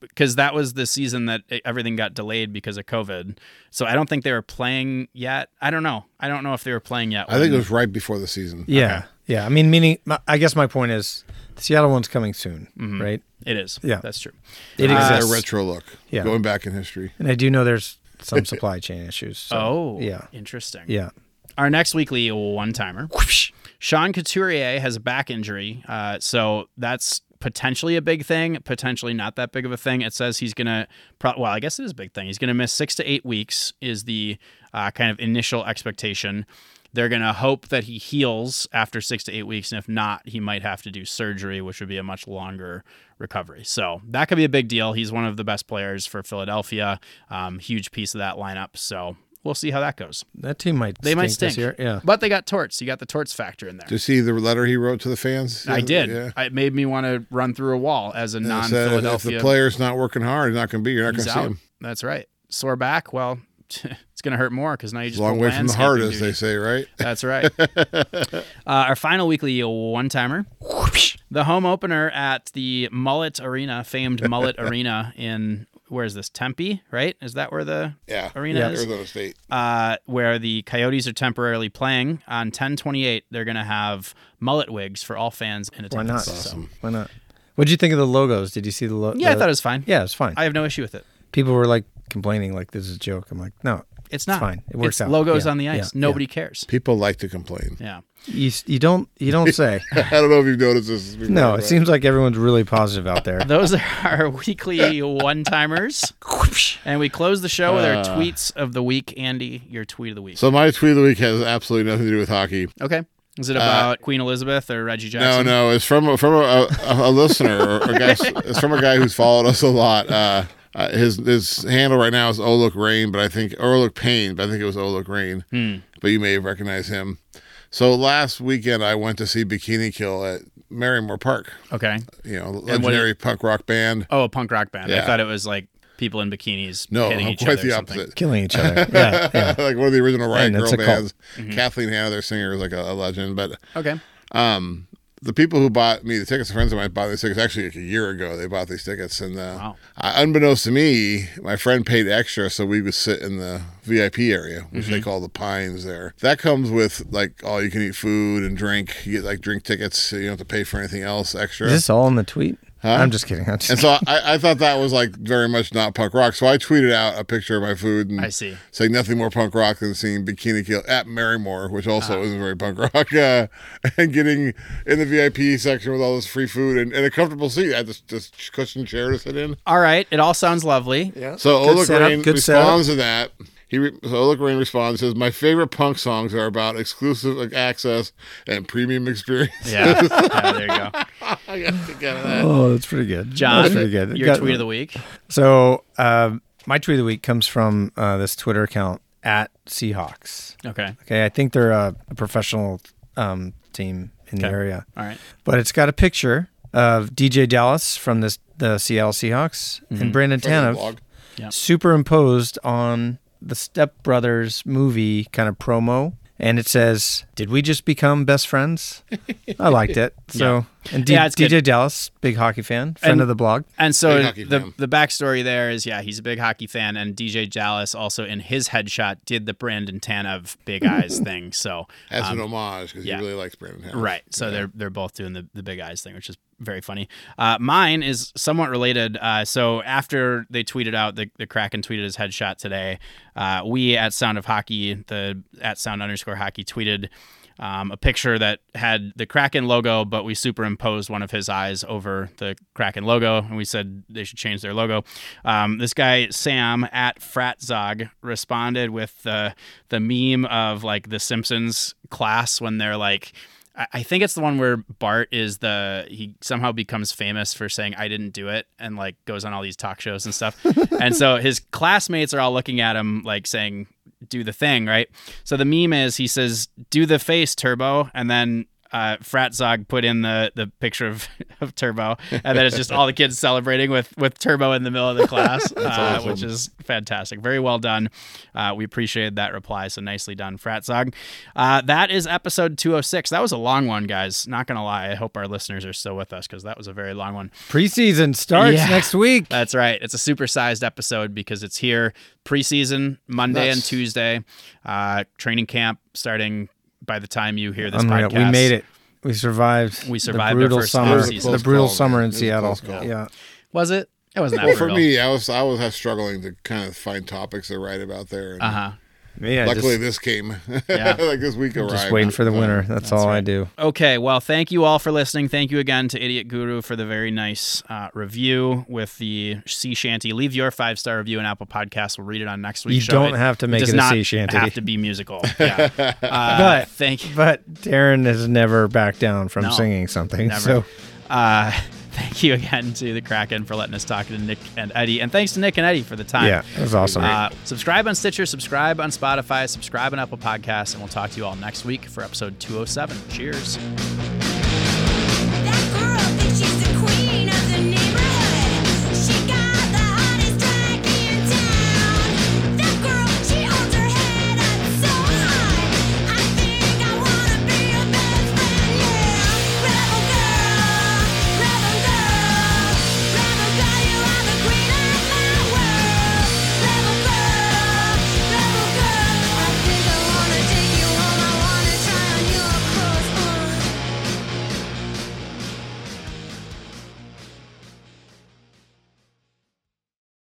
because that was the season that everything got delayed because of COVID. So I don't think they were playing yet. I don't know. I don't know if they were playing yet. I think it was right before the season. Yeah, yeah. I mean, meaning, I guess my point is, the Seattle one's coming soon, right? it is. Yeah. that's true. It It's exists, a retro look. Yeah. Going back in history. and I do know there's some supply chain issues. So, oh, yeah, interesting. yeah. Our next weekly one timer. Sean Couturier has a back injury. Uh, so that's potentially a big thing, potentially not that big of a thing. It says he's going to, pro- well, I guess it is a big thing. He's going to miss six to eight weeks, is the uh, kind of initial expectation. They're going to hope that he heals after six to eight weeks. And if not, he might have to do surgery, which would be a much longer recovery. So that could be a big deal. He's one of the best players for Philadelphia, um, huge piece of that lineup. So we'll see how that goes. That team might They might stink stink. this year. Yeah. But they got torts. You got the torts factor in there. Did you see the letter he wrote to the fans? I did. Yeah. It made me want to run through a wall as a It said, non-Philadelphia. If the player's not working hard, he's not going to be. You're not he's going to see him. That's right. Sore back. Well, it's going to hurt more because now you It's just long way from the heart, as they say, right? That's right. uh, our final weekly one timer. The home opener at the Mullet Arena, famed Mullet Arena in where is this? Tempe, right? Is that where the Yeah. arena yeah. is? Arizona State. uh, where the Coyotes are temporarily playing on 1028. They're going to have mullet wigs for all fans in attendance. Why not? attendance. So- Why not? What'd you think of the logos? Did you see the logo? Yeah, I thought it was fine. Yeah, it's fine. I have no issue with it. People were like complaining, like this is a joke. I'm like, no, It's not fine. It works it's out. Logos Yeah, on the ice. yeah, Nobody cares. People like to complain. Yeah. You you don't you don't say. I don't know if you've noticed this. before, no, it but- seems like everyone's really positive out there. Those are our weekly one timers. and we close the show with our Uh. tweets of the week. Andy, your tweet of the week. So my tweet of the week has absolutely nothing to do with hockey. okay. Is it about Queen Elizabeth or Reggie No, Jackson? no, no, it's from a, from a, a, a listener or a guy. It's from a guy who's followed us a lot. Uh, uh, his his handle right now is Oh Look Rain, but I think or Look Pain, but I think it was Oh Look Rain. Hmm. But you may have recognized him. So last weekend I went to see Bikini Kill at Marymoor Park. Okay. You know, what legendary punk rock band. Oh, a punk rock band. I thought it was like people in bikinis No, hitting each quite other. the something. opposite. Killing each other. Yeah, yeah. like one of the original Riot And Girl it's a cult. bands. Mm-hmm. Kathleen Hanna, their singer, is like a, a legend. But Okay. um, the people who bought me the tickets, friends of mine bought these tickets actually like a year ago. They bought these tickets, and uh, Wow. uh, unbeknownst to me, my friend paid extra so we would sit in the VIP area, which Mm-hmm. they call the Pines. There, that comes with like all you can eat food and drink. You get like drink tickets, so you don't have to pay for anything else extra. Is this all in the tweet? Huh? I'm just kidding. I'm just and so I, I thought that was like very much not punk rock. So I tweeted out a picture of my food and I see. saying nothing more punk rock than seeing Bikini Kill at Marymoor, which Ah. also isn't very punk rock, uh, and getting in the VIP section with all this free food and, and a comfortable seat. I had this, this cushion chair to sit in. All right. It all sounds lovely. yeah. So Good Ola setup, Green good setup. responds to that. He re- so Ola Green responds says, "My favorite punk songs are about exclusive access and premium experience." Yeah. yeah. There you go. I got to get that. Oh, that's pretty good. John, that's pretty good. your Got- tweet of the week. So, um, my tweet of the week comes from uh, this Twitter account at Seahawks. Okay. Okay, I think they're a, a professional um, team in the area, All right. but it's got a picture of DeeJay Dallas from this the Seattle Seahawks and Brandon Tanev Blog. superimposed on the Step Brothers movie kind of promo, and it says, "Did we just become best friends?" I liked it. So, and D- Yeah, DJ good. Dallas, big hockey fan, friend And- of the blog. And so the fan. the backstory there is, yeah, he's a big hockey fan, and DeeJay Dallas also in his headshot did the Brandon Tanev big eyes thing. So As um, an homage because yeah. he really likes Brandon Harris. Right. So they're they're both doing the, the big eyes thing, which is very funny. Uh, mine is somewhat related. Uh, so after they tweeted out the, the Kraken tweeted his headshot today, uh, we at Sound of Hockey, the at Sound underscore Hockey tweeted. Um, a picture that had the Kraken logo, but we superimposed one of his eyes over the Kraken logo, and we said they should change their logo. Um, this guy Sam at Fratzog responded with the the meme of like the Simpsons class when they're like, I think it's the one where Bart is the he somehow becomes famous for saying I didn't do it and like goes on all these talk shows and stuff. and so his classmates are all looking at him like saying do the thing, right? So the meme is he says do the face turbo and then uh, Fratzog put in the the picture of, of Turbo, and then it's just all the kids celebrating with with Turbo in the middle of the class, uh, which is fantastic. Very well done. Uh, we appreciated that reply, so nicely done, Fratzog. Uh, that is episode 206. That was a long one, guys. Not gonna lie. I hope our listeners are still with us because that was a very long one. Preseason starts Yeah. next week. That's right. It's a supersized episode because it's here preseason Monday and Tuesday. Uh, training camp starting by the time you hear this Unreal. podcast. We made it. We survived. We survived their brutal first summer. off-season. The brutal call, summer man. in It was a Seattle. close call. Yeah. Was it? It wasn't that Well, for me, I was I was struggling to kind of find topics to write about there. Uh huh. Yeah. Luckily, just, this came. Yeah. like this week arrived. just waiting for the winter. That's, all I do. Okay, well, thank you all for listening. Thank you again to Idiot Guru for the very nice uh, review with the sea shanty. Leave your five star review in Apple Podcasts. We'll read it on next week's You show. don't have to make does it a sea shanty. Have to be musical. Yeah. Uh, But- thank you. But Darren has never backed down from No. singing something. Never. So Uh, thank you again to the Kraken for letting us talk to Nick and Eddie, and thanks to Nick and Eddie for the time. yeah, it was awesome. Uh, subscribe on Stitcher, subscribe on Spotify, subscribe on Apple Podcasts, and we'll talk to you all next week for episode 207. Cheers.